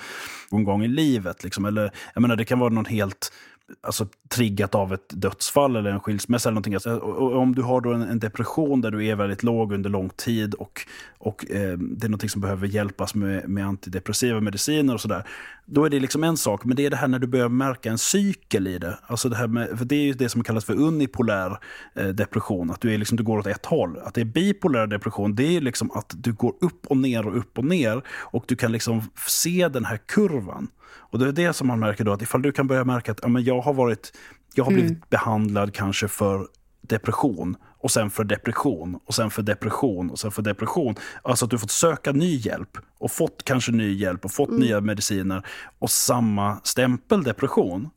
Någon gång i livet. Liksom. Eller, jag menar, det kan vara någon helt alltså, triggat av ett dödsfall eller en skilsmässa. Eller någonting. Alltså, och, och om du har då en, en depression där du är väldigt låg under lång tid och, och eh, det är någonting som behöver hjälpas med, med antidepressiva mediciner och sådär. Då är det liksom en sak, men det är det här när du börjar märka en cykel i det. Alltså det, här med, för det är ju det som kallas för unipolär eh, depression, att du, är liksom, du går åt ett håll. Att det är bipolär depression, det är liksom att du går upp och ner och upp och ner och du kan liksom se den här kurvan. Och det är det som man märker då, att ifall du kan börja märka att ja, men jag har varit, jag har blivit behandlad kanske för depression och sen för depression och sen för depression och sen för depression. Alltså att du fått söka ny hjälp och fått kanske ny hjälp och fått nya mediciner och samma stämpel depression.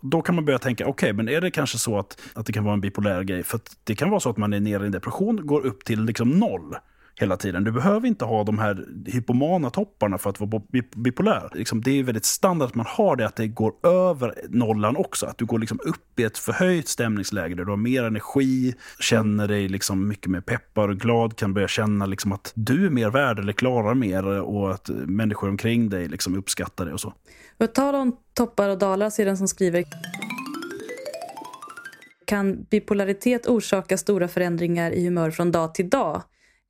Då kan man börja tänka, okej, men är det kanske så att, att det kan vara en bipolär grej? För att det kan vara så att man är nere i en depression, går upp till liksom noll hela tiden. Du behöver inte ha de här hypomana topparna för att vara bipolär. Liksom, det är väldigt standard att man har det, att det går över nollan också. Att du går liksom upp i ett förhöjt stämningsläge där du har mer energi, känner dig liksom mycket mer peppar och glad, kan börja känna liksom att du är mer värd eller klarar mer och att människor omkring dig liksom uppskattar det och så. På tal om toppar och dalar så är den som skriver Kan bipolaritet orsaka stora förändringar i humör från dag till dag?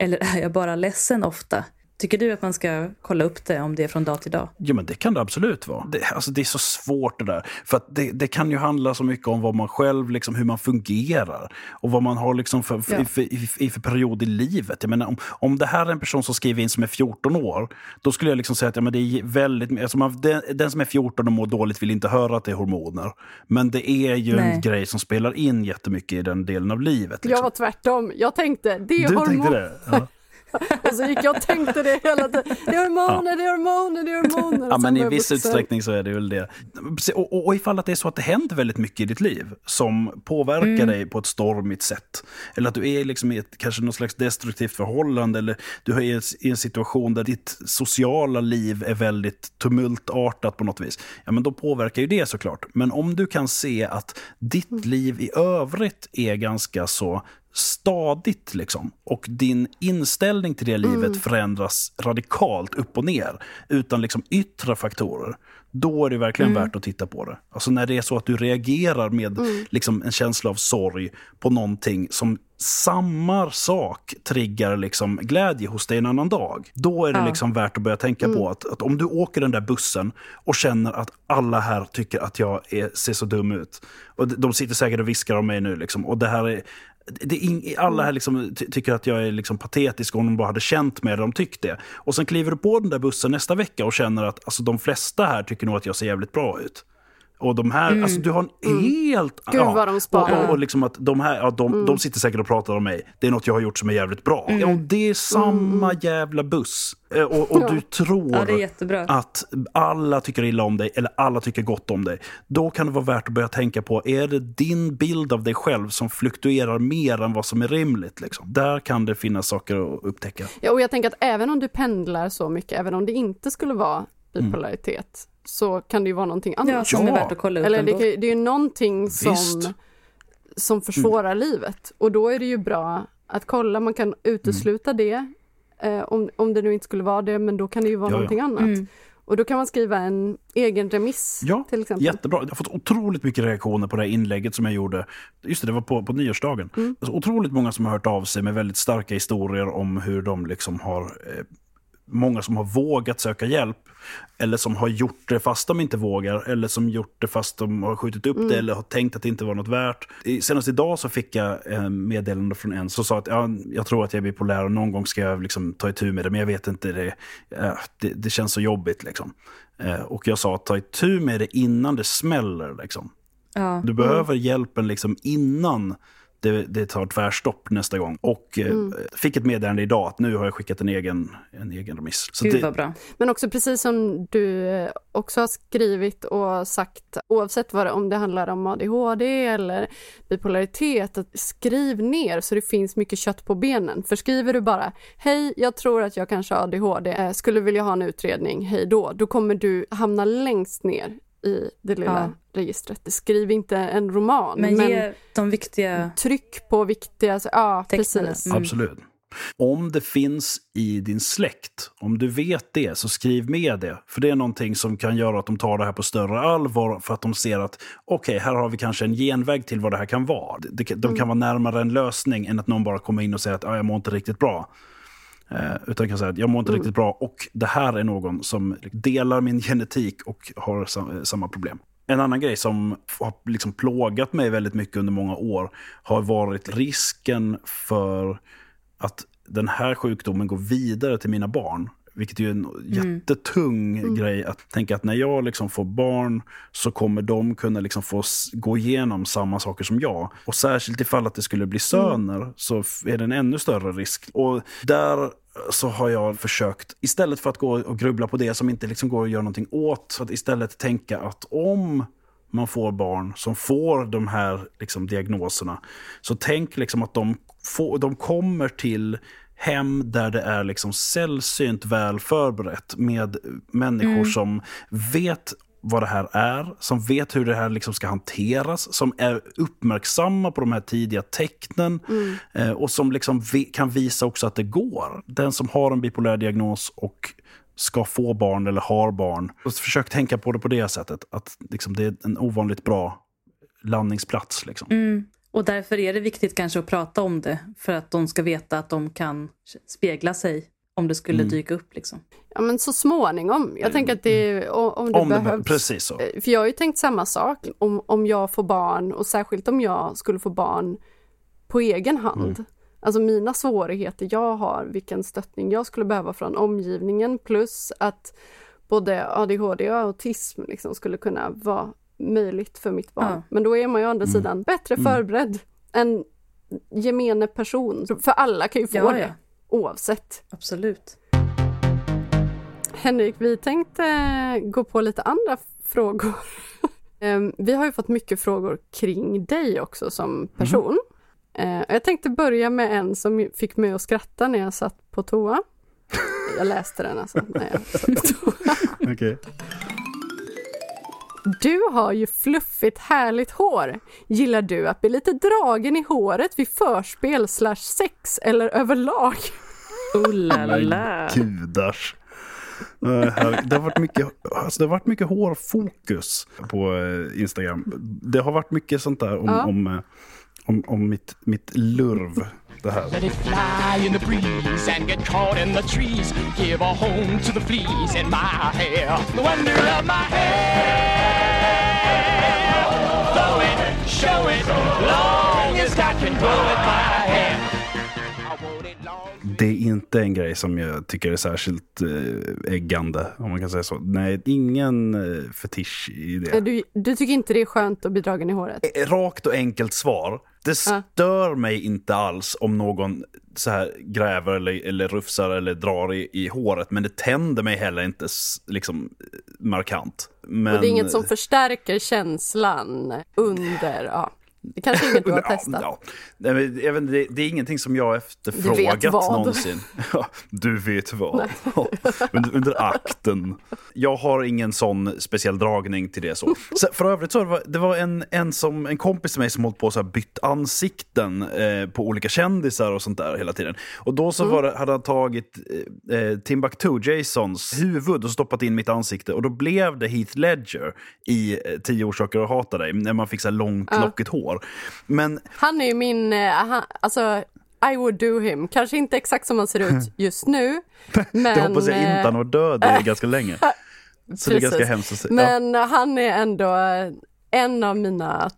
Eller *laughs* är jag bara ledsen ofta? Tycker du att man ska kolla upp det om det är från dag till dag? Ja, men det kan det absolut vara. Det, alltså, det är så svårt det där. För att det, det kan ju handla så mycket om vad man själv, liksom, hur man fungerar. Och vad man har liksom för, för, Ja. för, i, i för period i livet. Jag menar, om, om det här är en person som skriver in som är 14 år, då skulle jag liksom säga att ja, men det är väldigt... Alltså man, den, den som är 14 och mår dåligt vill inte höra att det är hormoner. Men det är ju Nej. en grej som spelar in jättemycket i den delen av livet. Jag Liksom. var tvärtom. Jag tänkte, det är du hormon. tänkte det? Ja. *laughs* *laughs* Och så gick jag och tänkte det hela tiden. Det är hormoner, det är hormoner, det är hormoner. Ja, men i viss vuxen. utsträckning så är det väl det. Och, och, och ifall att det är så att det händer väldigt mycket i ditt liv som påverkar dig på ett stormigt sätt. Eller att du är liksom i ett kanske något slags destruktivt förhållande eller du är i en- i en situation där ditt sociala liv är väldigt tumultartat på något vis. Ja, men då påverkar ju det såklart. Men om du kan se att ditt liv i övrigt är ganska så stadigt liksom, och din inställning till det livet förändras radikalt upp och ner utan liksom yttre faktorer, då är det verkligen värt att titta på det. Alltså när det är så att du reagerar med liksom, en känsla av sorg på någonting som samma sak triggar liksom glädje hos dig en annan dag. Då är det Ja. liksom värt att börja tänka på att, att om du åker den där bussen och känner att alla här tycker att jag är, ser så dum ut. Och de- de sitter säkert och viskar om mig nu. Liksom, och det här är, ing- alla här liksom ty- tycker att jag är liksom patetisk om de bara hade känt mig, de tyckte det. Och sen kliver du på den där bussen nästa vecka och känner att alltså, de flesta här tycker nog att jag ser jävligt bra ut. Och de här, alltså du har en helt... Gud, vad de sparar. och, och, och liksom att de här, ja, de, de sitter säkert och pratar om mig. Det är något jag har gjort som är jävligt bra. Ja, det är samma jävla buss. Eh, Och, och du tror Ja, att alla tycker illa om dig eller alla tycker gott om dig. Då kan det vara värt att börja tänka på, är det din bild av dig själv som fluktuerar mer än vad som är rimligt? Liksom? Där kan det finnas saker att upptäcka. Ja, och jag tänker att även om du pendlar så mycket, även om det inte skulle vara bipolaritet, så kan det ju vara någonting annat. Ja, som Ja. är värt att kolla upp Eller det, ändå. det är ju någonting som, Visst. som försvårar livet. Och då är det ju bra att kolla, man kan utesluta det. Eh, om, om det nu inte skulle vara det, men då kan det ju vara Ja, ja. någonting annat. Mm. Och då kan man skriva en egen remiss Ja, till exempel. Jättebra. Jag har fått otroligt mycket reaktioner på det här inlägget som jag gjorde. Just det, det var på, på nyårsdagen. Mm. Så otroligt många som har hört av sig med väldigt starka historier om hur de liksom har... Eh, många som har vågat söka hjälp. Eller som har gjort det fast de inte vågar. Eller som gjort det fast de har skjutit upp Mm. det eller har tänkt att det inte var något värt. Senast idag så fick jag eh, meddelande från en som sa att ja, jag tror att jag är bipolär och någon gång ska jag liksom ta itu med det. Men jag vet inte, det, eh, det, det känns så jobbigt. Liksom. Eh, och jag sa att ta itu med det innan det smäller. Liksom. Ja. Du behöver hjälpen liksom innan det, det tar tvärstopp nästa gång. Och eh, fick ett meddelande idag att nu har jag skickat en egen, en egen remiss. Så Gud det, vad bra. Men också precis som du eh, också har skrivit och sagt, oavsett vad det, om det handlar om ADHD eller bipolaritet, att skriv ner så det finns mycket kött på benen. För skriver du bara, hej, jag tror att jag kanske har ADHD, eh, skulle vilja ha en utredning, hej då, då kommer du hamna längst ner i det lilla registret. Skriv inte en roman, Men, men, ge de viktiga tryck på viktiga, ja texterna. precis. Mm. Absolut. Om det finns i din släkt, om du vet det, så skriv med det. För det är någonting som kan göra att de tar det här på större allvar för att de ser att okej, här har vi kanske en genväg till vad det här kan vara. De kan vara närmare en lösning än att någon bara kommer in och säger att ah, jag mår inte riktigt bra. Eh, utan kan säga att jag mår inte riktigt bra och det här är någon som delar min genetik och har sam- samma problem. En annan grej som har liksom plågat mig väldigt mycket under många år har varit risken för att den här sjukdomen går vidare till mina barn. Vilket är en jättetung grej att tänka att när jag liksom får barn så kommer de kunna liksom få gå igenom samma saker som jag. Och särskilt ifall att det skulle bli söner så f- är det en ännu större risk. Och där så har jag försökt, istället för att gå och grubbla på det som inte liksom går att göra någonting åt, så att istället tänka att om man får barn som får de här liksom, diagnoserna, så tänk liksom att de, får, de kommer till hem där det är liksom sällsynt väl förberett med människor som vet vad det här är, som vet hur det här liksom ska hanteras, som är uppmärksamma på de här tidiga tecknen eh, och som liksom vi, kan visa också att det går. Den som har en bipolär diagnos och ska få barn eller har barn, och försök tänka på det på det sättet, att liksom det är en ovanligt bra landningsplats. Liksom. Mm. Och därför är det viktigt kanske att prata om det för att de ska veta att de kan spegla sig om det skulle Mm. dyka upp. Liksom. Ja men så småningom. Jag tänker att det, o- om det Om det behövs. be- precis så. Eh, För jag har ju tänkt samma sak om, om jag får barn och särskilt om jag skulle få barn på egen hand. Mm. Alltså mina svårigheter jag har, vilken stöttning jag skulle behöva från omgivningen plus att både ADHD och autism liksom skulle kunna vara möjligt för mitt barn. Ja. Men då är man ju å andra Mm. sidan bättre förberedd än gemene person. För alla kan ju få Ja, det ja. Oavsett. Absolut. Henrik, vi tänkte gå på lite andra frågor. *laughs* Em, vi har ju fått mycket frågor kring dig också som person. Eh, Jag tänkte börja med en som fick mig att skratta när jag satt på toa. *laughs* Jag läste den alltså. När jag satt på toa. *laughs* Okej. Du har ju fluffigt härligt hår. Gillar du att bli lite dragen i håret vid förspel slash sex eller överlag? Oh la la. Gudars. Det har, varit mycket, alltså det har varit mycket hårfokus på eh, Instagram. Det har varit mycket sånt där om, Ja. om, eh, om, om mitt, mitt lurv. Det här. Let it fly in the breeze and get caught in the trees. Give a home to the fleas in my hair. The wonder of my hair. Blow it, show it, long as God can blow it my Det är inte en grej som jag tycker är särskilt eh, äggande, om man kan säga så. Nej, ingen eh, fetisch i det. Du, du tycker inte det är skönt att bli dragen i håret? Eh, Rakt och enkelt svar. Det Ja. stör mig inte alls om någon så här gräver eller, eller rufsar eller drar i, i håret. Men det tänder mig heller inte liksom eh, markant. Men, Och det är inget som förstärker känslan under, ja. Det kanske är inget du har Ja, testat. ja. Vet inte, Det, det är ingenting som jag efterfrågat vad. någonsin. *laughs* Ja, du vet vad. Ja, *laughs* under, under akten. Jag har ingen sån speciell dragning till det. så. *laughs* så för övrigt så var det var en, en, som, en kompis till mig som hållit på här bytt ansikten eh, på olika kändisar och sånt där hela tiden. Och då så var det, hade han tagit eh, eh, Timbuktu, Jasons huvud och stoppat in mitt ansikte och då blev det Heath Ledger i eh, Tio orsaker att hata dig när man fick så här långt lockigt hår. Men Han är ju min, eh, han, alltså I would do him. Kanske inte exakt som han ser ut *laughs* just nu. Men, det hoppas jag inte, eh, han var död det är ganska länge. *laughs* Så det är ganska hemskt att. Ja. Men han är ändå eh, en av mina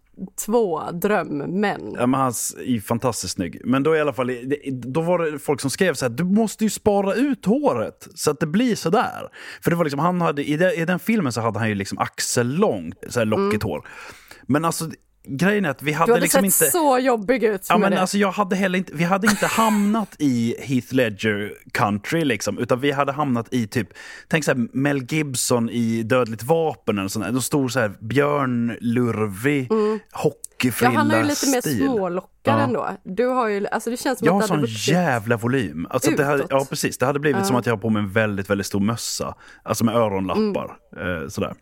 två drömmän. Ja, men han är fantastiskt snygg. Men då i alla fall, då var det folk som skrev så här, du måste ju spara ut håret så att det blir så där. För det var liksom, han hade, i, den, filmen så hade han ju liksom axellångt, så här lockigt hår. Men alltså, grejen är att vi Mm. Du hade hade liksom sett inte... så jobbig ut Ja, men det. alltså, jag hade heller inte, vi hade inte hamnat i Heath Ledger country, liksom, utan vi hade hamnat i typ, tänk så här, Mel Gibson i Dödligt vapen, eller sån där. Då stor så här björnlurvig ja, hockeyfrilla han har ju lite mer smålockar Ja. ändå. Du har ju, alltså det känns som Jag har att det hade sån jävla volym. Alltså att det hade, Utåt. ja, precis. Det hade blivit som att jag har på mig en väldigt, väldigt stor mössa. Alltså med öronlappar. Eh, sådär.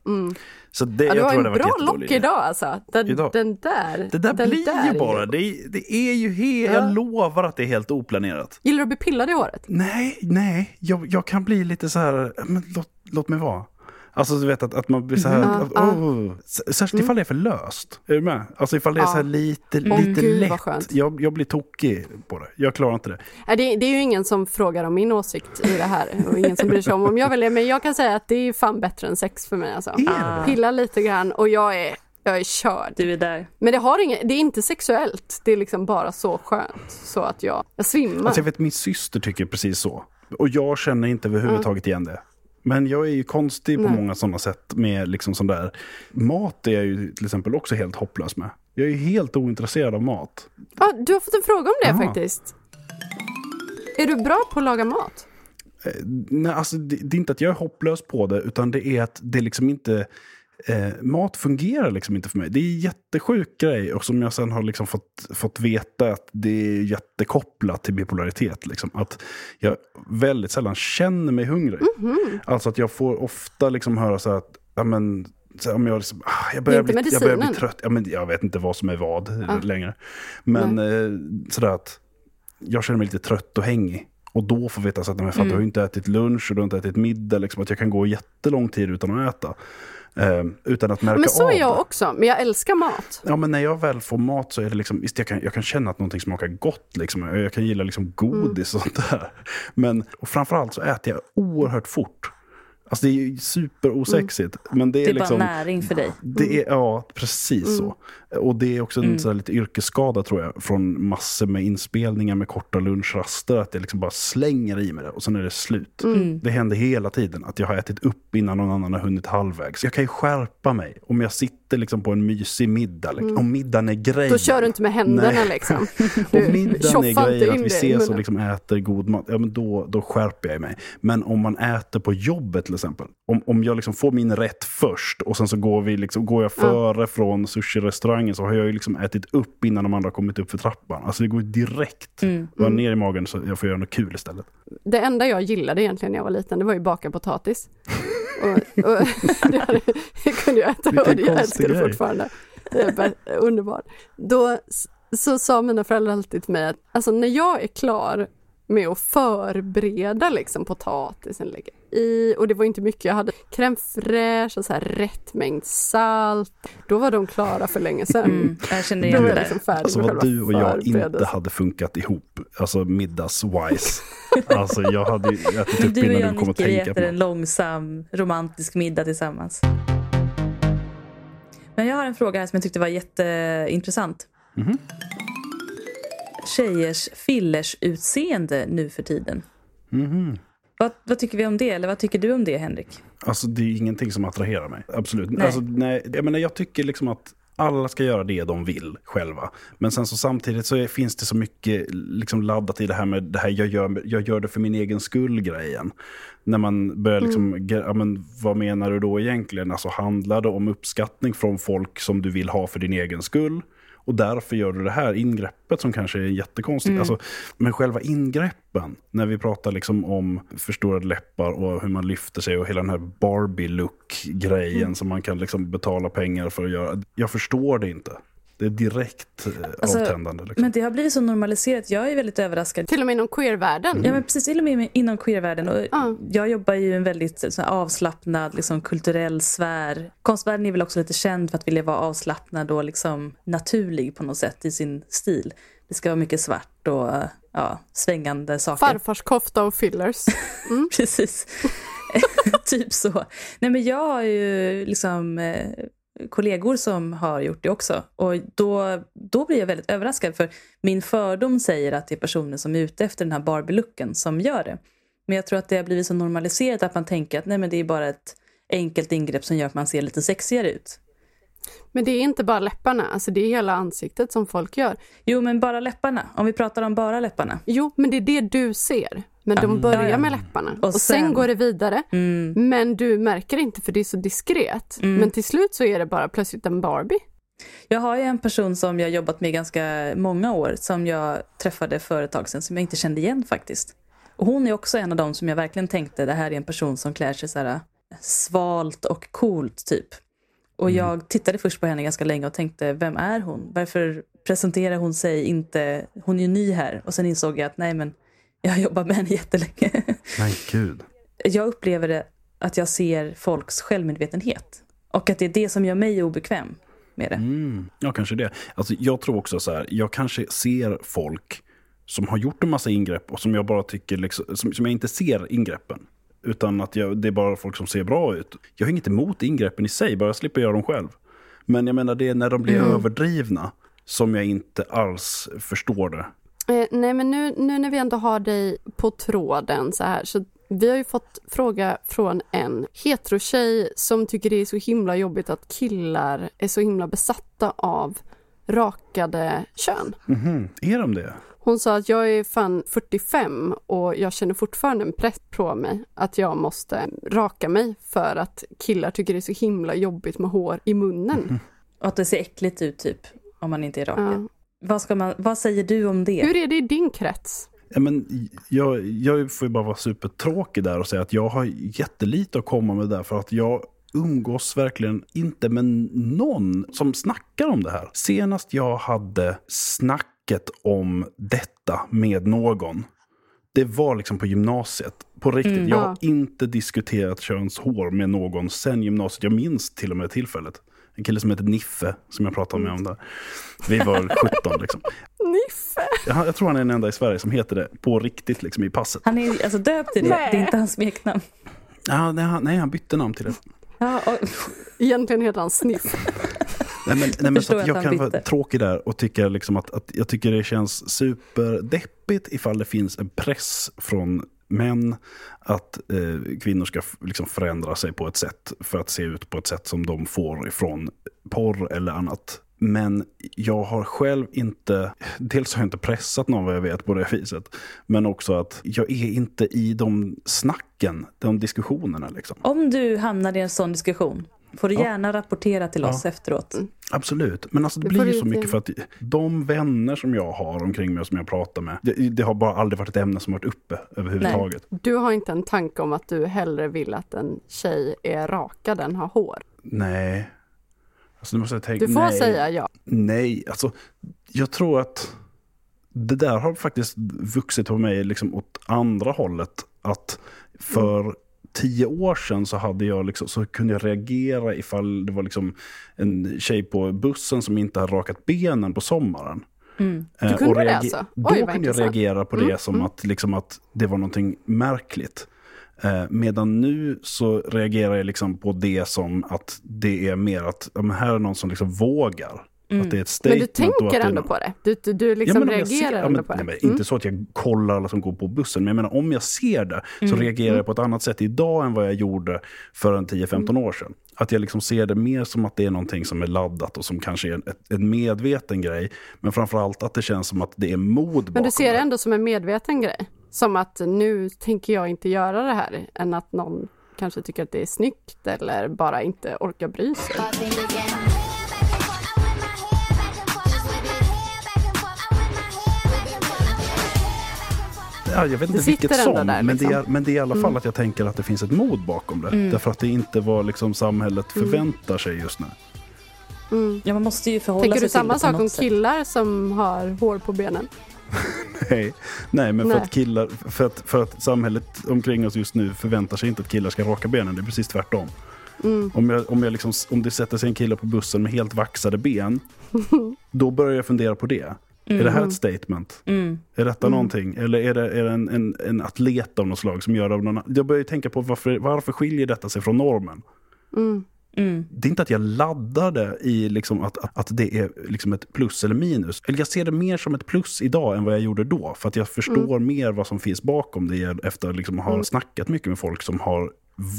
Så det, Mm. Ja, du jag har tror en bra lock idag alltså. Den, Idag. den där. Det där den blir där ju bara. Det, är- det är ju helt, jag lovar att det är helt oplanerat. Gillar du att bli pillad i håret? Nej, nej. Jag, jag kan bli lite så här, men låt, låt mig vara. Alltså du vet att, att man blir så här, Mm. att, Ja, oh. Särskilt ifall det är för löst. Är du med? Alltså ifall det är Ja. så här lite, Åh, lite gud, lätt. skönt. Jag, jag blir tokig på det. Jag klarar inte det. Det, det är ju ingen som frågar om min åsikt i det här och ingen som bryr sig om om jag väljer, men jag kan säga att det är fan bättre än sex för mig alltså. Är Pilla lite grann och jag är, jag är körd. Du är där. Men det, har inget, det är inte sexuellt, det är liksom bara så skönt så att jag, jag svimmar. Alltså jag vet min syster tycker precis så. Och jag känner inte överhuvudtaget igen det. Men jag är ju konstig på Nej. många sådana sätt med liksom sån där. Mat är jag ju till exempel också helt hopplös med. Jag är ju helt ointresserad av mat. Ja, du har fått en fråga om det Jaha. faktiskt. Är du bra på att laga mat? Nej, alltså det, det är inte att jag är hopplös på det, utan det är att det liksom inte... Eh, mat fungerar liksom inte för mig. Det är en jättesjuk grej och som jag sen har liksom fått, fått veta att det är jättekopplat till bipolaritet. Liksom. Att jag väldigt sällan känner mig hungrig. Alltså att jag får ofta liksom höra så att ja, men, så om jag, liksom, ah, jag, börjar bli, jag börjar bli trött. Ja, men, jag vet inte vad som är vad längre. Men eh, sådär att jag känner mig lite trött och hängig. Och då får veta så att men fan, du har ju inte ätit lunch och du har inte ätit middag. Liksom, att jag kan gå jättelång tid utan att äta. Eh, utan att märka Men så av är jag också, men jag älskar mat. Ja, men när jag väl får mat så är det liksom, visst jag kan, jag kan känna att någonting smakar gott. Liksom. Jag kan gilla liksom godis och sånt där. Men och framförallt så äter jag oerhört fort. Alltså det är ju superosexigt. Men det är, Det är liksom, bara näring för dig. det är, ja, precis så. Och det är också en här lite yrkesskada tror jag, från massor med inspelningar med korta lunchraster, att jag liksom bara slänger i mig det och sen är det slut. Det händer hela tiden att jag har ätit upp innan någon annan har hunnit halvvägs. Jag kan ju skärpa mig om jag sitter liksom på en mysig middag, liksom, om middagen är grejen. Då kör du inte med händerna Nej. liksom. *laughs* Om middagen är grejen, att vi ses och liksom äter god mat, ja, men då, då skärper jag mig. Men om man äter på jobbet till exempel, om, om jag liksom får min rätt först och sen så går, vi liksom, går jag före från sushi-restaurangen så har jag ju liksom ätit upp innan de andra har kommit upp för trappan. Alltså det går direkt Mm. bara ner i magen så jag får göra något kul istället. Det enda jag gillade egentligen när jag var liten, det var ju baka potatis. *laughs* Och, och *laughs* det, hade, det kunde jag äta Vilken och jag konstig älskar det grej. fortfarande. Det är bara underbart. Då så sa mina föräldrar alltid till mig att alltså, när jag är klar med att förbereda liksom potatisen, lägga i, och det var inte mycket, jag hade crème fraîche och så här rätt mängd salt. Då var de klara för länge sedan. Mm, jag känner Då igen var det jag liksom färdig Alltså vad du och jag inte hade funkat ihop, alltså middags-wise. *laughs* Alltså jag hade ju ätit upp Du och innan jag du kom vi tänka på äter en långsam romantisk middag tillsammans. Men jag har en fråga här som jag tyckte var jätteintressant. Mhm. Tjejers fillers-utseende nu för tiden. Mhm. Vad, vad tycker vi om det? Eller vad tycker du om det, Henrik? Alltså det är ingenting som attraherar mig. Absolut. Nej. Alltså, nej, jag, menar, jag tycker liksom att alla ska göra det de vill själva. Men sen så samtidigt så finns det så mycket liksom laddat i det här med det här jag gör, jag gör det för min egen skull-grejen. När man börjar liksom, ge- ja, men vad menar du då egentligen? Alltså handlar det om uppskattning från folk som du vill ha för din egen skull? Och därför gör du det här ingreppet som kanske är jättekonstigt. Mm. Alltså, men själva ingreppen, när vi pratar liksom om förstorade läppar och hur man lyfter sig och hela den här Barbie-look-grejen Mm. som man kan liksom betala pengar för att göra. Jag förstår det inte. Det är direkt eh, Alltså, avtändande. Liksom. Men det har blivit så normaliserat. Jag är väldigt överraskad. Till och med inom queervärlden. Ja men precis, till och med inom queervärlden. Och Ja. Jag jobbar ju i en väldigt så här, avslappnad liksom, kulturell sfär. Konstvärlden är väl också lite känd för att vilja vara avslappnad och liksom, naturlig på något sätt i sin stil. Det ska vara mycket svart och ja, svängande saker. Farfars kofta och fillers. *laughs* Precis. *laughs* typ så. Nej men jag har ju liksom eh, kollegor som har gjort det också. Och då, då blir jag väldigt överraskad för min fördom säger att det är personer som är ute efter den här Barbie-looken som gör det. Men jag tror att det har blivit så normaliserat att man tänker att nej men det är bara ett enkelt ingrepp som gör att man ser lite sexigare ut. Men det är inte bara läpparna, alltså det är hela ansiktet som folk gör. Jo men bara läpparna, om vi pratar om bara läpparna. Jo, men det är det du ser. Men de börjar ja. Mm. med läpparna och, Och sen, sen- går det vidare. Men du märker inte för det är så diskret. Mm. Men till slut så är det bara plötsligt en Barbie. Jag har ju en person som jag jobbat med ganska många år som jag träffade för ett tag sedan som jag inte kände igen faktiskt. Och hon är också en av dem som jag verkligen tänkte det här är en person som klär sig så här svalt och coolt typ. Och jag tittade först på henne ganska länge och tänkte vem är hon? Varför presenterar hon sig inte? Hon är ju ny här. Och sen insåg jag att nej men jag har jobbat med henne jättelänge. Nej, gud. jag upplever det att jag ser folks självmedvetenhet. Och att det är det som gör mig obekväm med det. Mm, ja, kanske det. Alltså, jag tror också så här, jag kanske ser folk som har gjort en massa ingrepp och som jag bara tycker, liksom, som, som jag inte ser ingreppen. Utan att jag, det är bara folk som ser bra ut. Jag har inget emot ingreppen i sig, bara jag slipper göra dem själv. Men jag menar, det är när de blir överdrivna som jag inte alls förstår det. Eh, nej, men nu, nu när vi ändå har dig på tråden så här, så vi har ju fått fråga från en heterotjej som tycker det är så himla jobbigt att killar är så himla besatta av rakade kön. Mhm, är de det? Hon sa att jag är fan 45 och jag känner fortfarande en press på mig att jag måste raka mig för att killar tycker det är så himla jobbigt med hår i munnen. Och att det ser äckligt ut typ, om man inte är rakad. Ja. Vad, ska man, vad säger du om det? Hur är det i din krets? Ja, men jag, jag får ju bara vara supertråkig där och säga att jag har jättelite att komma med där för att jag umgås verkligen inte med någon som snackar om det här. Senast jag hade snacket om detta med någon, det var liksom på gymnasiet. På riktigt, jag har Ja. inte diskuterat könshår med någon sen gymnasiet. Jag minns till och med tillfället. En kille som heter Niffe, som jag pratade med om där. Vi var *laughs* 17 liksom. Niffe! Jag, jag tror han är den enda i Sverige som heter det på riktigt liksom i passet. Han är alltså döpt till det, Nej. det är inte hans smeknamn. Ja, nej, han, nej, han bytte namn till det. Ja, och, Egentligen heter han Sniff. Nej, men, nej, men så jag han kan vara tråkig där och tycka liksom att, att jag tycker det känns superdeppigt ifall det finns en press från män att eh, kvinnor ska liksom förändra sig på ett sätt för att se ut på ett sätt som de får ifrån porr eller annat. Men jag har själv inte, dels har jag inte pressat någon vad jag vet på det viset, men också att jag är inte i de snacken, de diskussionerna liksom. om du hamnar i en sån diskussion får du gärna rapportera till oss efteråt. Absolut, men alltså det, Det blir så mycket för att de vänner som jag har omkring mig och som jag pratar med, det, det har bara aldrig varit ett ämne som varit uppe överhuvudtaget. Du har inte en tanke om att du hellre vill att en tjej är rakad än har hår. Nej. Alltså, måste jag tänka, Du får nej, säga ja. Nej, alltså jag tror att det där har faktiskt vuxit på mig liksom åt andra hållet. Att för tio år sedan så, hade jag liksom, så kunde jag reagera ifall det var liksom en tjej på bussen som inte hade rakat benen på sommaren. Mm. Eh, Du kunde och det alltså? Då Oj, kunde jag reagera på det som Att, liksom att det var någonting märkligt. Eh, medan nu så reagerar jag liksom på det som att det är mer att ja, här är någon som liksom vågar. Att det är ett Men statement. du och att tänker ändå på det? Du, du, du liksom men om jag reagerar ser- ja, ändå men, på det? nej, men Mm. Inte så att jag kollar alla som går på bussen, men jag menar om jag ser det så reagerar jag på ett annat sätt idag än vad jag gjorde för en 10-15 Mm. år sedan. Att jag liksom ser det mer som att det är någonting som är laddat och som kanske är en, en medveten grej. Men framförallt att det känns som att det är mod Men bakom du ser det. ändå som en medveten grej? Som att nu tänker jag inte göra det här, än att någon kanske tycker att det är snyggt eller bara inte orkar bry sig. Ja, jag vet inte vilket som, där, men, det är, liksom. men det är i alla fall Mm. att jag tänker att det finns ett mod bakom det. Mm. Därför att det inte var liksom samhället Mm. förväntar sig just nu. Mm. Ja, man måste ju förhålla Tänker sig du samma sak om sätt. killar som har hår på benen? *laughs* Nej, Nej men för Nej. att, killar, för, att, för att samhället omkring oss just nu förväntar sig inte att killar ska raka benen. Det är precis tvärtom. Mm. Om, jag, om, jag liksom, om det sätter sig en kille på bussen med helt vaxade ben, *laughs* då börjar jag fundera på det. Är det här ett statement? Mm. Är detta Mm. någonting? Eller är det, är det en, en, en atlet av något slag som gör av någon? Jag börjar ju tänka på varför, varför skiljer detta sig från normen? Mm. Mm. Det är inte att jag laddar det i liksom att, att det är liksom ett plus eller minus. Eller jag ser det mer som ett plus idag än vad jag gjorde då. För att jag förstår mer vad som finns bakom det efter att liksom ha Mm. snackat mycket med folk som har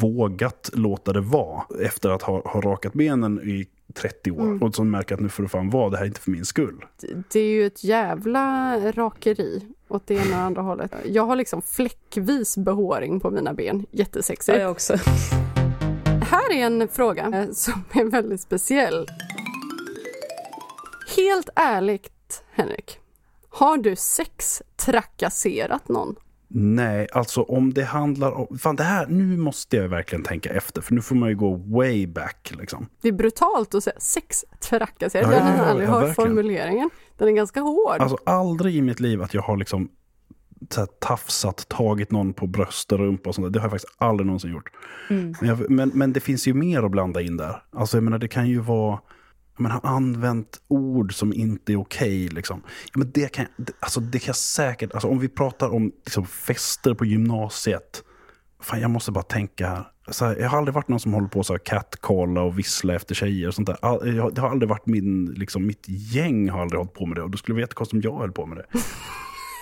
vågat låta det vara. Efter att ha, ha rakat benen i 30 år. Mm. Och som märker att nu får det fan vara, det här är inte för min skull. Det är ju ett jävla rakeri åt det ena och andra hållet. Jag har liksom fläckvis behåring på mina ben. Ja, Jättesexigt. jag också. Här är en fråga eh, som är väldigt speciell. Helt ärligt, Henrik. Har du sex trakasserat någon? Nej, alltså om det handlar om... Fan, det här, nu måste jag verkligen tänka efter. För nu får man ju gå way back. Liksom. Det är brutalt att säga sex trakasserat. Ja, Jag har ja, aldrig ja, hört verkligen. formuleringen. Den är ganska hård. Alltså aldrig i mitt liv att jag har liksom så här, tafsat, tagit någon på bröst och rumpa och sånt där. Det har jag faktiskt aldrig någonsin gjort. Mm. Men, jag, men, men det finns ju mer att blanda in där. Alltså jag menar det kan ju vara men har använt ord som inte är okej. liksom. ja, men det, kan, det- alltså, det kan jag säkert... Alltså, om vi pratar om liksom, fester på gymnasiet. Fan, jag måste bara tänka här. Så här, jag har aldrig varit någon som håller på så här catcalla och vissla efter tjejer och sånt där. All, jag, det har aldrig varit min, liksom, mitt gäng har aldrig hållit på med det. Och då skulle det vara jättekonstigt om jag höll på med det.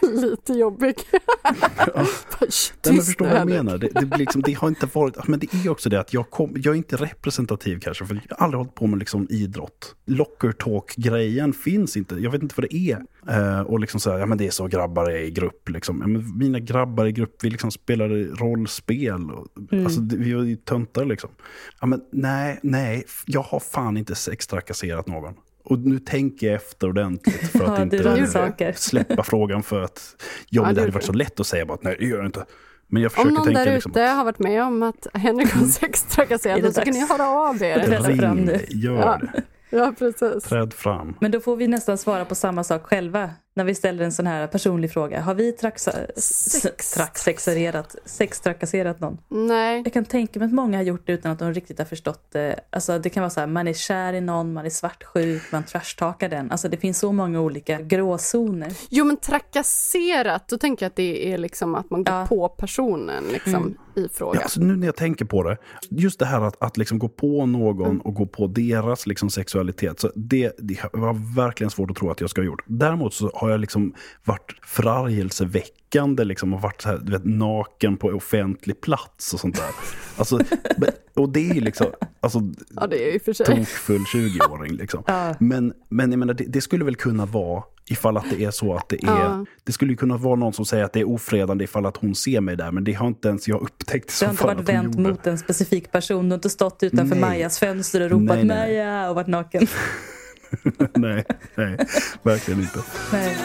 *laughs* Lite jobbig. *laughs* Bara, "Shh, Nej, men tyst förstår vad jag Henrik." menar? Det, det, liksom, det har inte varit... Men det är också det att jag, kom, jag är inte representativ kanske. För jag har aldrig hållit på med liksom idrott. Locker talk-grejen finns inte. Jag vet inte vad det är. Eh, och liksom så här, ja men det är så grabbar är i grupp. Liksom. Ja, men mina grabbar i grupp, vi liksom spelade rollspel. Och, Mm. Alltså vi var ju töntar liksom. Ja men nej, nej. Jag har fan inte sextrakasserat någon. Och nu tänker jag efter ordentligt för Ja, att det inte släppa frågan för att ja, Ja, men det det hade varit så lätt att säga bara att nej, det gör jag inte. Men jag Om försöker någon tänka där liksom ute har varit med om att Henrik har sex Är trakasserat, det då så kan ni höra av er. Ring fram nu. gör Ja. det. Ja, precis. Träd fram. Men då får vi nästan svara på samma sak själva när vi ställer en sån här personlig fråga. Har vi traxa, Sex. sextrakasserat någon? Nej, Jag kan tänka mig att många har gjort det utan att de riktigt har förstått det. Alltså det kan vara så här, man är kär i någon, man är svartsjuk, man trashtalkar den. Alltså det finns så många olika gråzoner. jo men trakasserat, då tänker jag att det är liksom att man går Ja. på personen liksom, Mm. i fråga. Ja, alltså nu när jag tänker på det, just det här att, att liksom gå på någon Mm. och gå på deras liksom sexualitet, så det, det var verkligen svårt att tro att jag ska ha gjort. Däremot så har jag liksom varit förargelseväckande liksom, och varit så här, du vet, naken på offentlig plats och sånt där. Alltså, *laughs* och det är ju liksom, alltså, Ja, det är för sig. tokfull 20-åring. Liksom. Ja. Men, men jag menar, det, det skulle väl kunna vara ifall att det är så att det är... Ja. Det skulle ju kunna vara någon som säger att det är ofredande ifall att hon ser mig där, men det har inte ens jag upptäckt Det har inte varit vänt mot en specifik person. Du har inte stått utanför Nej. Majas fönster och ropat Nej, nej, nej. Maja och varit naken. *laughs* *laughs* nej, nej, verkligen inte. Nej.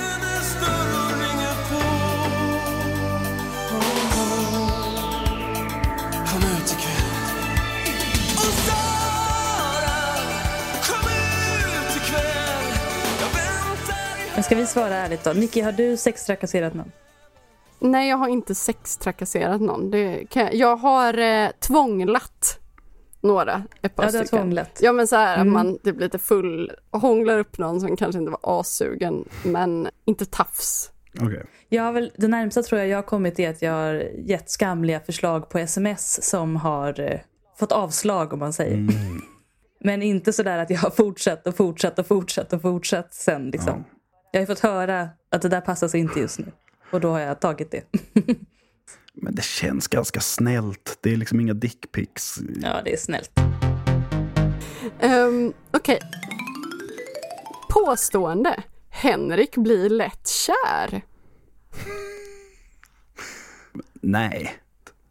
Men ska vi svara ärligt då? Nicky, har du sextrakasserat någon? Nej, jag har inte sextrakasserat någon. Det kan jag. jag har eh, tvånglat några, ett par Ja, stycken. Ja, men så här Mm. att man typ lite full och hånglar upp någon som kanske inte var assugen, men inte tafs. Okej. Jag har väl, det närmsta tror jag jag har kommit är att jag har gett skamliga förslag på sms som har eh, fått avslag om man säger. Mm. Men inte sådär att jag har fortsatt och fortsatt och fortsatt och fortsatt sen liksom. Jag har fått höra att det där passar sig inte just nu. Och då har jag tagit det. *laughs* Men det känns ganska snällt. Det är liksom inga dickpics. Ja, det är snällt. Um, Okej. Påstående. Henrik blir lätt kär. Nej.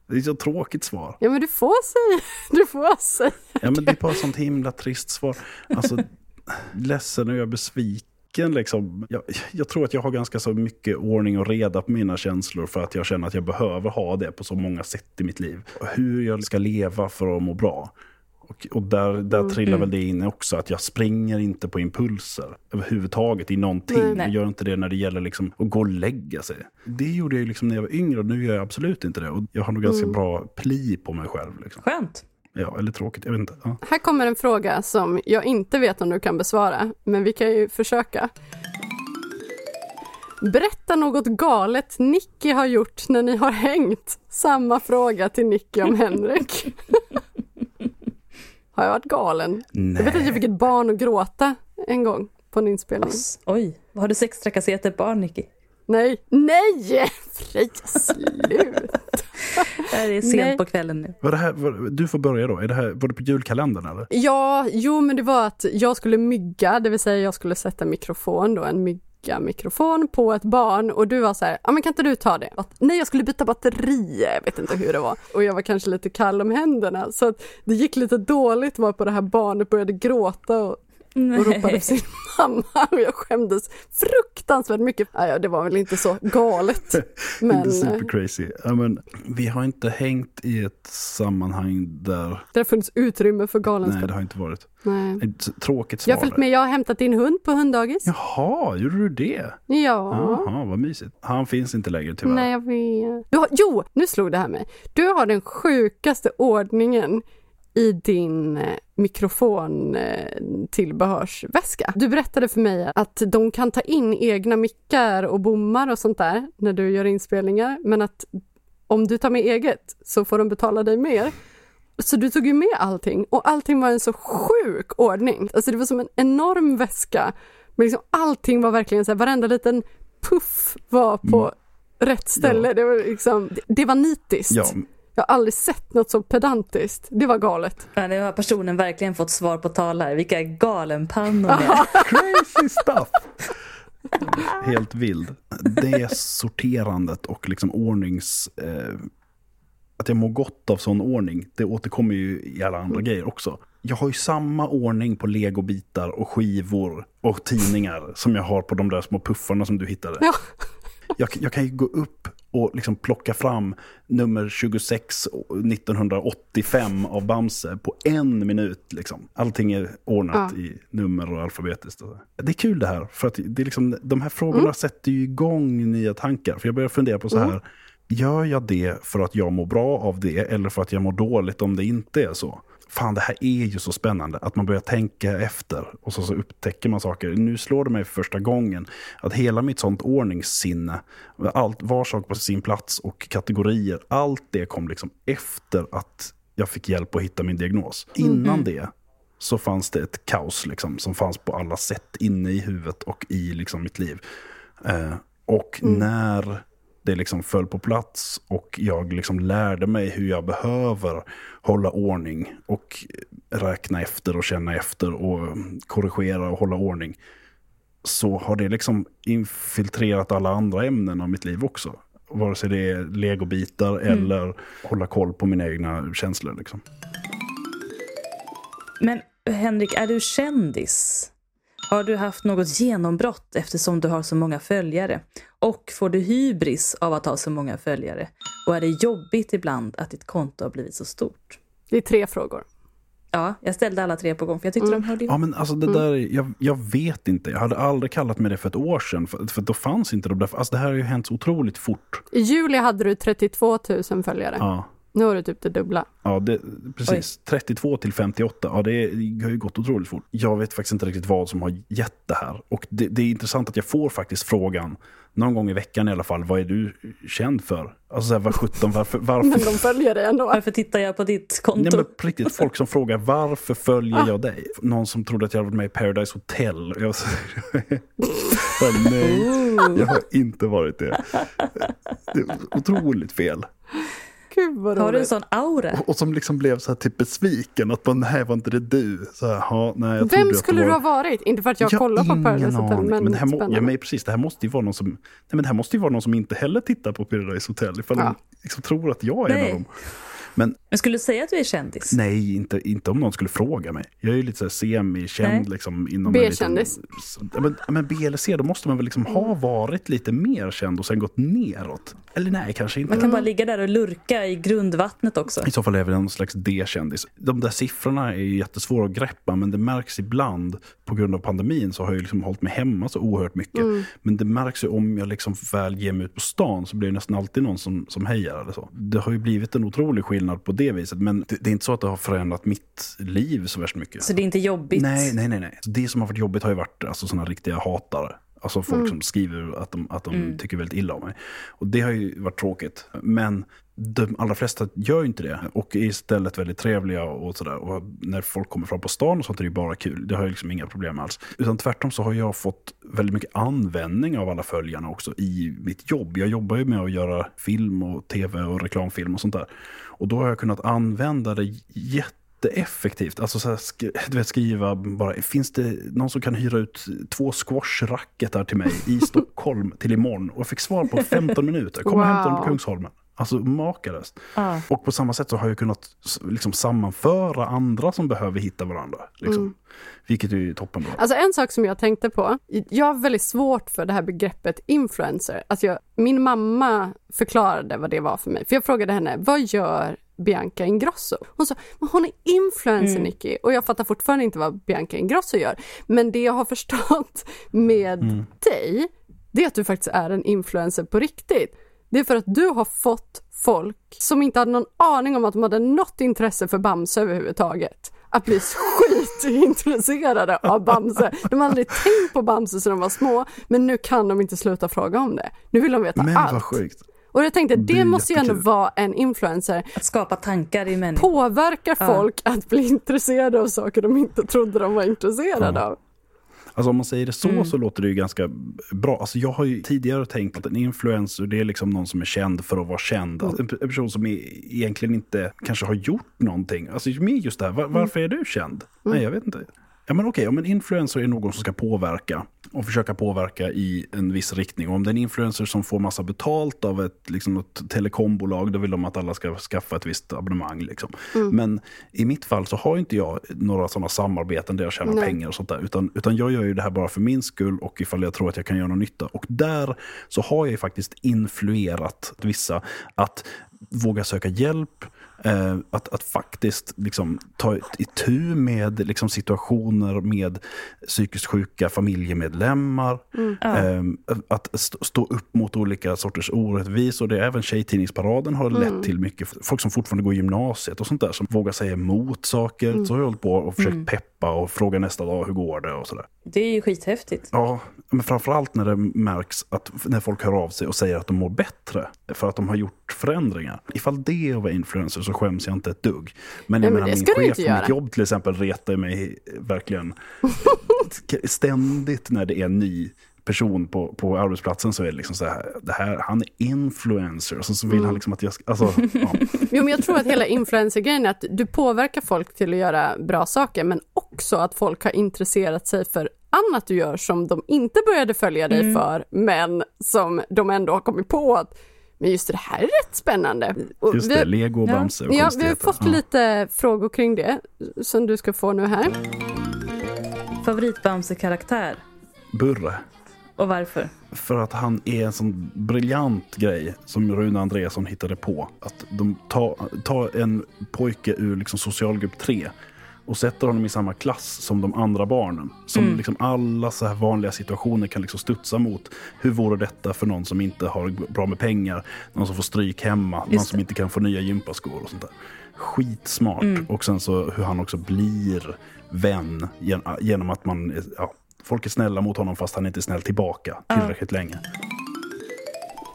Det är så tråkigt svar. Ja, men du får säga. Du får säga. Ja, men det är bara ett sånt himla trist svar. Alltså, ledsen och jag är besviken. Nacken. Liksom. Jag, jag tror att jag har ganska så mycket ordning och reda på mina känslor för att jag känner att jag behöver ha det på så många sätt i mitt liv. Hur jag ska leva för att må bra. Och, och där, där trillar väl det in också, att jag springer inte på impulser överhuvudtaget i någonting. Nej. Jag gör inte det när det gäller liksom att gå och lägga sig. Det gjorde jag liksom när jag var yngre och nu gör jag absolut inte det. Och jag har nog ganska bra pli på mig själv. Liksom. Skönt. Ja, eller tråkigt, jag vet inte. Ja. Här kommer en fråga som jag inte vet om du kan besvara, men vi kan ju försöka. Berätta något galet Nicky har gjort när ni har hängt. Samma fråga till Nicky om Henrik. *laughs* har jag varit galen? Jag vet att jag fick ett barn att gråta en gång på en inspelning. Ass, oj, vad har du sex trakasserat ett barn, Nicky? Nej, nej! Freja, slut! *laughs* Det är sent Nej. På kvällen nu. Var det här, var, du får börja då. Är det här, var det på julkalendern eller? Ja, jo men det var att jag skulle mygga, det vill säga jag skulle sätta mikrofon då, en mygga mikrofon på ett barn och du var så här, ja men kan inte du ta det? Att, nej jag skulle byta batteri, jag vet inte hur det var. Och jag var kanske lite kall om händerna så att det gick lite dåligt var på det här barnet började gråta och, och ropade på sin mamma och jag skämdes fruktansvärt mycket. Ja, det var väl inte så galet. *laughs* Men inte eh, super crazy. Ja, men, vi har inte hängt i ett sammanhang där... det har funnits utrymme för Nej, galenskap. det har inte varit. Nej. Tråkigt svar. Jag har följt med, jag har hämtat din hund på hunddagis. Jaha, gjorde du det? Ja. Jaha, vad mysigt. Han finns inte längre tyvärr. Nej, jag vet. Du har, jo, nu slog det här mig. Du har den sjukaste ordningen i din eh, mikrofon eh. Du berättade för mig att de kan ta in egna mickar och bommar och sånt där när du gör inspelningar, men att om du tar med eget så får de betala dig mer. Så du tog ju med allting och allting var en så sjuk ordning. Alltså det var som en enorm väska. Men liksom allting var verkligen så här, varenda liten puff var på rätt ställe. Det, var liksom, det, det var nitiskt. Ja, Jag har aldrig sett något så pedantiskt. Det var galet. Ja, nu har personen verkligen fått svar på tal här. Vilka galenpannor ni är. *laughs* crazy stuff! Helt vild. Det sorterandet och liksom ordnings... Eh, att jag mår gott av sån ordning, det återkommer ju i alla andra grejer också. Jag har ju samma ordning på legobitar och skivor och tidningar som jag har på de där små puffarna som du hittade. Ja. Jag, jag kan ju gå upp och liksom plocka fram nummer 26 1985 av Bamse på en minut. Liksom. Allting är ordnat Ja. i nummer och alfabetiskt. Och. Det är kul det här, för att det är liksom, de här frågorna sätter ju igång nya tankar. För jag börjar fundera på så här, gör jag det för att jag mår bra av det eller för att jag mår dåligt om det inte är så? Fan, det här är ju så spännande att man börjar tänka efter och så, så upptäcker man saker. Nu slår det mig för första gången att hela mitt sånt ordningssinne, allt, var sak på sin plats och kategorier, allt det kom liksom efter att jag fick hjälp att hitta min diagnos. Innan det så fanns det ett kaos liksom, som fanns på alla sätt inne i huvudet och i liksom, mitt liv. Eh, och när det liksom föll på plats och jag liksom lärde mig hur jag behöver hålla ordning och räkna efter och känna efter och korrigera och hålla ordning. Så har det liksom infiltrerat alla andra ämnen av mitt liv också. Vare sig det är legobitar eller hålla koll på mina egna känslor. Liksom. Men Henrik, är du kändis? Har du haft något genombrott eftersom du har så många följare? Och får du hybris av att ha så många följare? Och är det jobbigt ibland att ditt konto har blivit så stort? Det är tre frågor. Ja, jag ställde alla tre på gång för jag tyckte de hörde Ja, ihop. men alltså det där, jag, jag vet inte. Jag hade aldrig kallat mig det för ett år sedan. För, för då fanns inte de där. Alltså det här har ju hänt så otroligt fort. I juli hade du 32 000 följare. Ja, Nu har du typ det dubbla. ja det, precis. 32 till 58. Ja, det, är, det har ju gått otroligt fort. Jag vet faktiskt inte riktigt vad som har gett det här. Och det, det är intressant att jag får faktiskt frågan, någon gång i veckan i alla fall, vad är du känd för? Alltså så här, vad sjutton, varför? *laughs* varför? Men de följer dig ändå. Varför tittar jag på ditt konto? Nej, men på riktigt, folk som frågar varför följer jag dig? Någon som trodde att jag hade varit med i Paradise Hotel. *laughs* Jag, var Bara, nej, jag har inte varit det. Det är otroligt fel. Gud vad Har du en sån aura? Och, och som liksom blev så här typ besviken. Att bara, nej, var inte det du? Så här, ja, nej, jag Vem skulle det du var... ha varit? Inte för att jag har kollar på Paradise Hotel, men, men det här, må, spännande. ja, men precis, det här måste ju vara någon som, nej, men det här måste ju vara någon som inte heller tittar på Paradise Hotel. Ifall Ja. de liksom tror att jag är en Nej. av dem. Men Men skulle du säga att du är kändis? nej, inte, inte om någon skulle fråga mig. Jag är ju lite så här semi-känd liksom. Inom en B-kändis. liten- men, men B eller C, då måste man väl liksom ha varit lite mer känd och sen gått neråt. Eller nej, kanske inte. Man kan bara ligga där och lurka i grundvattnet också. I så fall är vi någon slags D-kändis. De där siffrorna är jättesvåra att greppa men det märks ibland på grund av pandemin så har jag liksom hållit mig hemma så oerhört mycket. Men det märks ju om jag liksom väl ger mig ut på stan så blir det nästan alltid någon som, som hejar eller så. Det har ju blivit en otrolig skillnad på det viset men det, det är inte så att det har förändrat mitt liv så värst mycket. Så det är inte jobbigt? Nej, nej, nej. nej. Det som har varit jobbigt har ju varit alltså, såna riktiga hatare. Alltså folk som skriver att de, att de tycker väldigt illa om mig. Och det har ju varit tråkigt. Men de allra flesta gör ju inte det. Och är istället väldigt trevliga och sådär. Och när folk kommer fram på stan och sånt är det ju bara kul. Det har jag liksom inga problem alls. Utan tvärtom så har jag fått väldigt mycket användning av alla följarna också i mitt jobb. Jag jobbar ju med att göra film och tv och reklamfilm och sånt där. Och då har jag kunnat använda det jätte jätteeffektivt. Alltså så här, du vet, skriva bara, finns det någon som kan hyra ut två squashracketar till mig i *laughs* Stockholm till imorgon? Och jag fick svar på 15 minuter. Kom och hämta dem på. Kungsholmen. Alltså makalöst. Ja. Och på samma sätt så har jag kunnat liksom, sammanföra andra som behöver hitta varandra. Liksom. Vilket är ju toppen då. Alltså en sak som jag tänkte på, jag har väldigt svårt för det här begreppet influencer. Alltså jag, min mamma förklarade vad det var för mig, för jag frågade henne, vad gör Bianca Ingrosso? Hon sa, men hon är influencer Nicky och jag fattar fortfarande inte vad Bianca Ingrosso gör. Men det jag har förstått med dig, det är att du faktiskt är en influencer på riktigt. Det är för att du har fått folk som inte hade någon aning om att de hade något intresse för Bamse överhuvudtaget att bli skitintresserade av Bamse. De har aldrig tänkt på Bamse sedan de var små, men nu kan de inte sluta fråga om det. Nu vill de veta Men allt. vad sjukt. Och jag tänkte, Det måste ju ändå vara en influencer. Att skapa tankar i människor. Påverka Ja. folk att bli intresserade av saker de inte trodde de var intresserade Ja. av. Alltså om man säger det så Mm. så låter det ju ganska bra. Alltså jag har ju tidigare tänkt att en influencer det är liksom någon som är känd för att vara känd. Alltså en, en person som är, egentligen inte kanske har gjort någonting. Alltså med just det här, var, varför är du känd? Nej, jag vet inte. Ja men okej, om en influencer är någon som ska påverka och försöka påverka i en viss riktning. Och om det är en influencer som får massa betalt av ett, liksom, ett telekombolag, då vill de att alla ska skaffa ett visst abonnemang. Liksom. Men i mitt fall så har inte jag några sådana samarbeten där jag tjänar Nej. pengar och sånt där. Utan, utan jag gör ju det här bara för min skull och ifall jag tror att jag kan göra någon nytta. Och där så har jag ju faktiskt influerat vissa att våga söka hjälp, eh, att, att faktiskt liksom, ta itu med liksom, situationer med psykiskt sjuka familjemedlemmar. Eh, att st- stå upp mot olika sorters orättvisor. Det är även Tjejtidningsparaden har lett till mycket folk som fortfarande går i gymnasiet och sånt där som vågar säga emot saker. Så har jag hållit på och försökt peppa och fråga nästa dag hur går det och sådär. Det är ju skithäftigt. Ja, men framförallt när det märks att när folk hör av sig och säger att de mår bättre för att de har gjort förändringar. Ifall det är att vara influencer så skäms jag inte ett dugg. Men jag Nej, men menar det min chef på mitt jobb till exempel retar mig verkligen *laughs* ständigt när det är ny person på, på arbetsplatsen så är det liksom så här, det här, han är influencer. Och så, så vill Mm. han liksom att jag ska, alltså, *laughs* ja. Jo, men jag tror att hela influencer-grejen är att du påverkar folk till att göra bra saker, men också att folk har intresserat sig för annat du gör som de inte började följa dig för, men som de ändå har kommit på att men just det, här är rätt spännande. Och just vi- det, lego och Ja. Bamse och Ja, vi har fått Ja. lite frågor kring det som du ska få nu här. Favoritbamse-karaktär. Burre. Och varför? För att han är en sån briljant grej som Rune Andreasson hittade på. Att de tar, tar en pojke ur liksom socialgrupp 3 och sätter honom i samma klass som de andra barnen. Som liksom alla så här vanliga situationer kan liksom studsa mot. Hur vore detta för någon som inte har bra med pengar? Någon som får stryk hemma? någon det. som inte kan få nya gympaskor och sånt där. Skitsmart. Och sen så hur han också blir vän gen- genom att man... Ja, folk är snälla mot honom fast han inte är snäll tillbaka tillräckligt länge.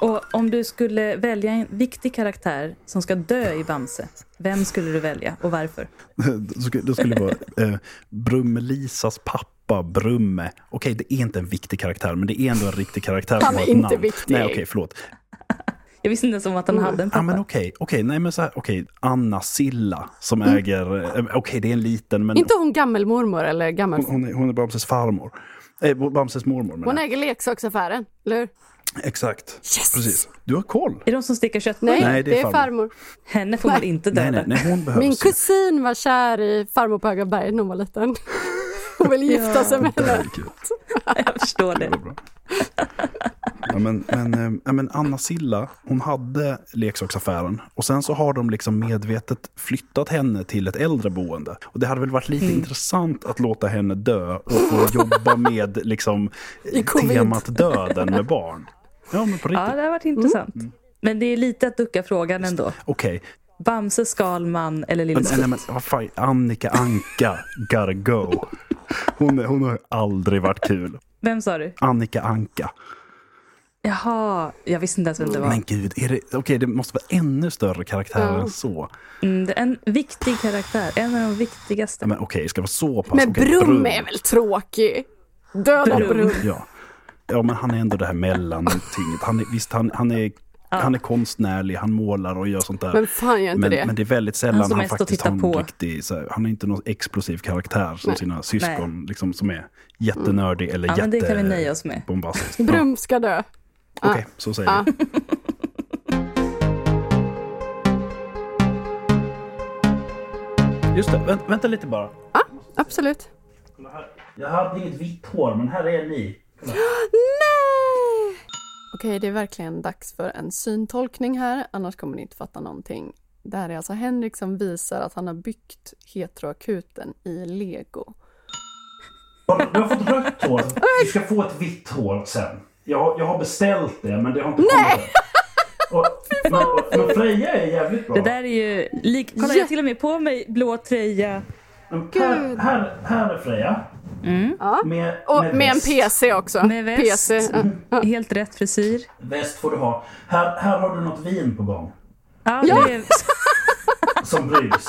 Och om du skulle välja en viktig karaktär som ska dö i Bamse, vem skulle du välja och varför? *laughs* Då skulle- det vara *laughs* eh, Brumme-Lisas pappa, Brumme. Okej, det är inte en viktig karaktär, men det är ändå en riktig karaktär. Han är inte namn. viktig. Nej, okej, förlåt. Jag visste inte ens om att han hade en Ja, men pappa. okej, okej, nej men så här, okej, Anna Silla som äger, eh, okej det är en liten, men Inte hon gammelmormor eller gammel... hon, hon, är, hon är Bamses farmor. Eh, Bamses mormor menar Hon jag. äger leksaksaffären, eller hur? Exakt. Yes! Precis. Du har koll. Är det de som stickar köttbullar? Nej, Nej, det är, farmor. Henne får man inte döda. Nej, nej, nej, hon behövs. Min kusin var kär i farmor på Höga berg när hon var liten. Hon vill gifta Ja. sig med Det henne. är. *laughs* Jag förstår Det det. Ja, men, men, eh, ja, men Anna Silla, hon hade leksaksaffären och sen så har de liksom medvetet flyttat henne till ett äldreboende. Och det hade väl varit lite Mm. intressant att låta henne dö och få jobba med liksom *laughs* temat döden med barn. Ja, men på Ja, riktigt. det har varit intressant. Mm. Men det är lite att ducka frågan ändå. Okej, Bamse, Skalman eller Lille men, nej, Skutt? men vad fan, Annika Anka, gotta go. Hon, hon har aldrig varit kul. Vem sa du? Annika Anka. Jaha, jag visste inte ens vem det var. Men gud, är det, okej, det måste vara ännu större karaktärer Ja. än så. Mm, det är en viktig karaktär, en av de viktigaste. Men okej, ska det vara så pass? Men Okej, Brum är väl tråkig? Döda Brum. Brum. Ja. ja, men han är ändå det här mellantinget. Han är, visst, han, han, är, han är konstnärlig, han målar och gör sånt där. Men fan gör inte men, det. men det är väldigt sällan Han han, faktiskt har en på. riktig, så här, han är inte någon explosiv karaktär som Nej. sina syskon, liksom, som är jättenördig eller Ja, men det kan vi jätte- nöja oss med. bombastisk. *laughs* Ja, Brum ska dö. Okej, så säger Ja. vi. *laughs* Just det, vänt, vänta lite bara. Absolut. Jag hade inget vitt hår, men här är ni. *gasps* Nej! Okej, det är verkligen dags för en syntolkning här, annars kommer ni inte fatta någonting. Det här är alltså Henrik som visar att han har byggt heteroakuten i lego. Du har fått rött hår. Du ska få ett vitt hår sen. Jag, jag har beställt det, men det har inte Nej! kommit. Och, *laughs* men, men Freja är jävligt bra. Det där är ju lik... Kolla, jag har till och med på mig blå tröja. Här, här, här är Freja. Ja. Med, Och med en. PC också. Med väst. PC. Ja. Helt rätt frisyr. Väst får du ha. Här, här har du något vin på gång. Ja, Ja. Det är Som bryggs.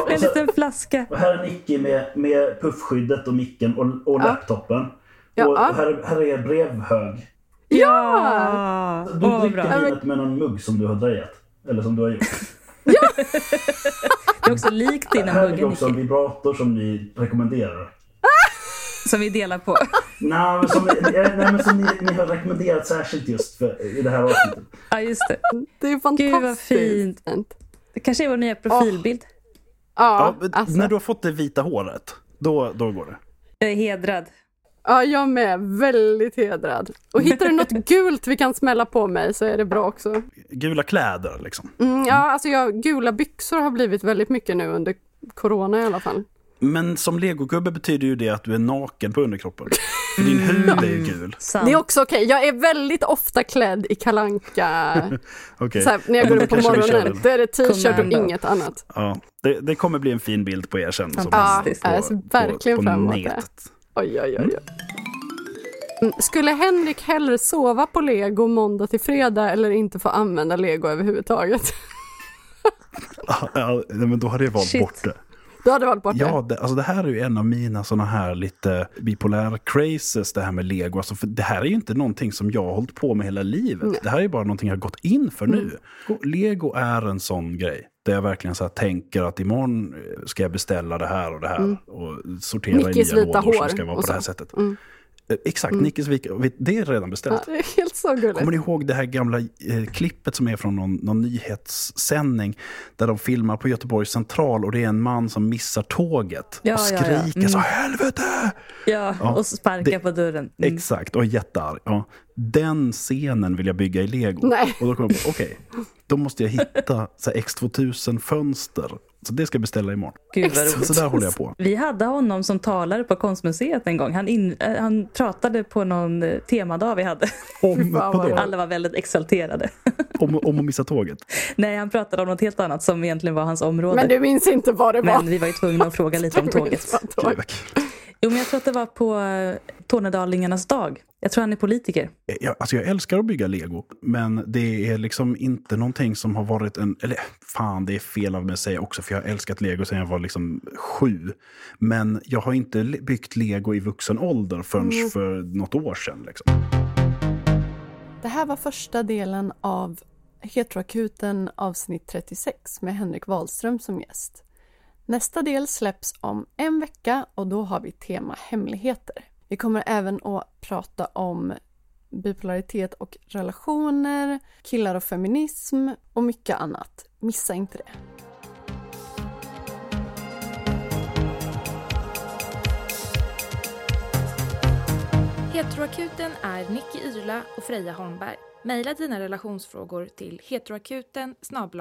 Och, *laughs* och, en liten flaska. och här är Nicky med, med puffskyddet och micken och, och Ja. laptopen. Ja. Och här, här är brevhög. Ja! Du vad dricker bra. vinet med någon mugg som du har drejat. Eller som du har gjort. Det är också likt innan Här ligger muggen, också en vibrator som vi rekommenderar. som vi delar på. Nej, men som, ni- eh, nej, men som ni, ni har rekommenderat särskilt just för, i det här avsnittet. Ja, just det. Det är fantastiskt. Gud, vad fint. Det kanske är vår nya profilbild. Ja, men alltså. När du har fått det vita håret, då, då går det. Jag är hedrad. Ja, jag med. Väldigt hedrad. Och hittar du något *laughs* gult vi kan smälla på mig så är det bra också. Gula kläder liksom. Mm, ja, alltså jag, gula byxor har blivit väldigt mycket nu under corona i alla fall. Men som legogubbe betyder ju det att du är naken på underkroppen. För din hud är ju *laughs* gul. Sant. Det är också okej. Jag är väldigt ofta klädd i kalanka *laughs* Okej. så här, när jag Ja, går upp på morgonen. Då är det t-shirt och inget annat. Ja, det, det kommer bli en fin bild på er sen. som-. Ja, jag ser verkligen på, fram emot det. Oj, oj, oj. Mm, Skulle Henrik hellre sova på lego måndag till fredag eller inte få använda lego överhuvudtaget? *laughs* Ja, nej, men då hade jag valt Shit. bort det. Du hade valt bort det? Ja, det, alltså det här är ju en av mina såna här lite bipolära crazes, det här med lego. Alltså för det här är ju inte någonting som jag har hållit på med hela livet. Det här är ju bara någonting jag har gått in för nu. Och Lego är en sån grej. Där jag verkligen så tänker att imorgon eh, ska jag beställa det här och det här. Och sortera Nickis i nya lådor hår som ska vara på det här sättet. Eh, Exakt, Nickis vita Det är redan beställt. Ja, det är helt så gulligt. Kommer ni ihåg det här gamla eh, klippet som är från någon, någon nyhetssändning där de filmar på Göteborgs central och det är en man som missar tåget Ja, och ja, ja. skriker så helvete! Ja, Ja, och sparka det- på dörren. Mm. Exakt, och är jättearg. Ja. Den scenen vill jag bygga i lego. Nej. Och då kommer jag på, okej, då måste jag hitta så här X2000-fönster. Så det ska jag beställa imorgon. Gud vad roligt. Så där håller jag på. Vi hade honom som talare på konstmuseet en gång. Han, in, eh, han pratade på någon eh, temadag vi hade. Om. Alla var väldigt exalterade. *laughs* om, om att missa tåget. Nej, han pratade om något helt annat som egentligen var hans område. Men du minns inte vad det var? Men vi var ju tvungna att fråga lite om *laughs* tåget. Gud. Jo, men jag tror att det var på eh, Tornedalingarnas dag. Jag tror han är politiker. Jag, alltså jag älskar att bygga lego, men det är liksom inte någonting som har varit en... Eller fan, det är fel av mig att säga också, för jag har älskat lego sedan jag var liksom sju. Men jag har inte byggt lego i vuxen ålder förrän för något år sedan. Liksom. Det här var första delen av Heteroakuten avsnitt 36 med Henrik Wahlström som gäst. Nästa del släpps om en vecka och då har vi tema hemligheter. Vi kommer även att prata om bipolaritet och relationer, killar och feminism och mycket annat. Missa inte det. Heteroakuten är Nicky Irla och Freja Holmberg. Maila dina relationsfrågor till heteroakuten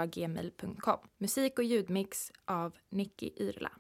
gmail.com. Musik och ljudmix av Nicky Yrla.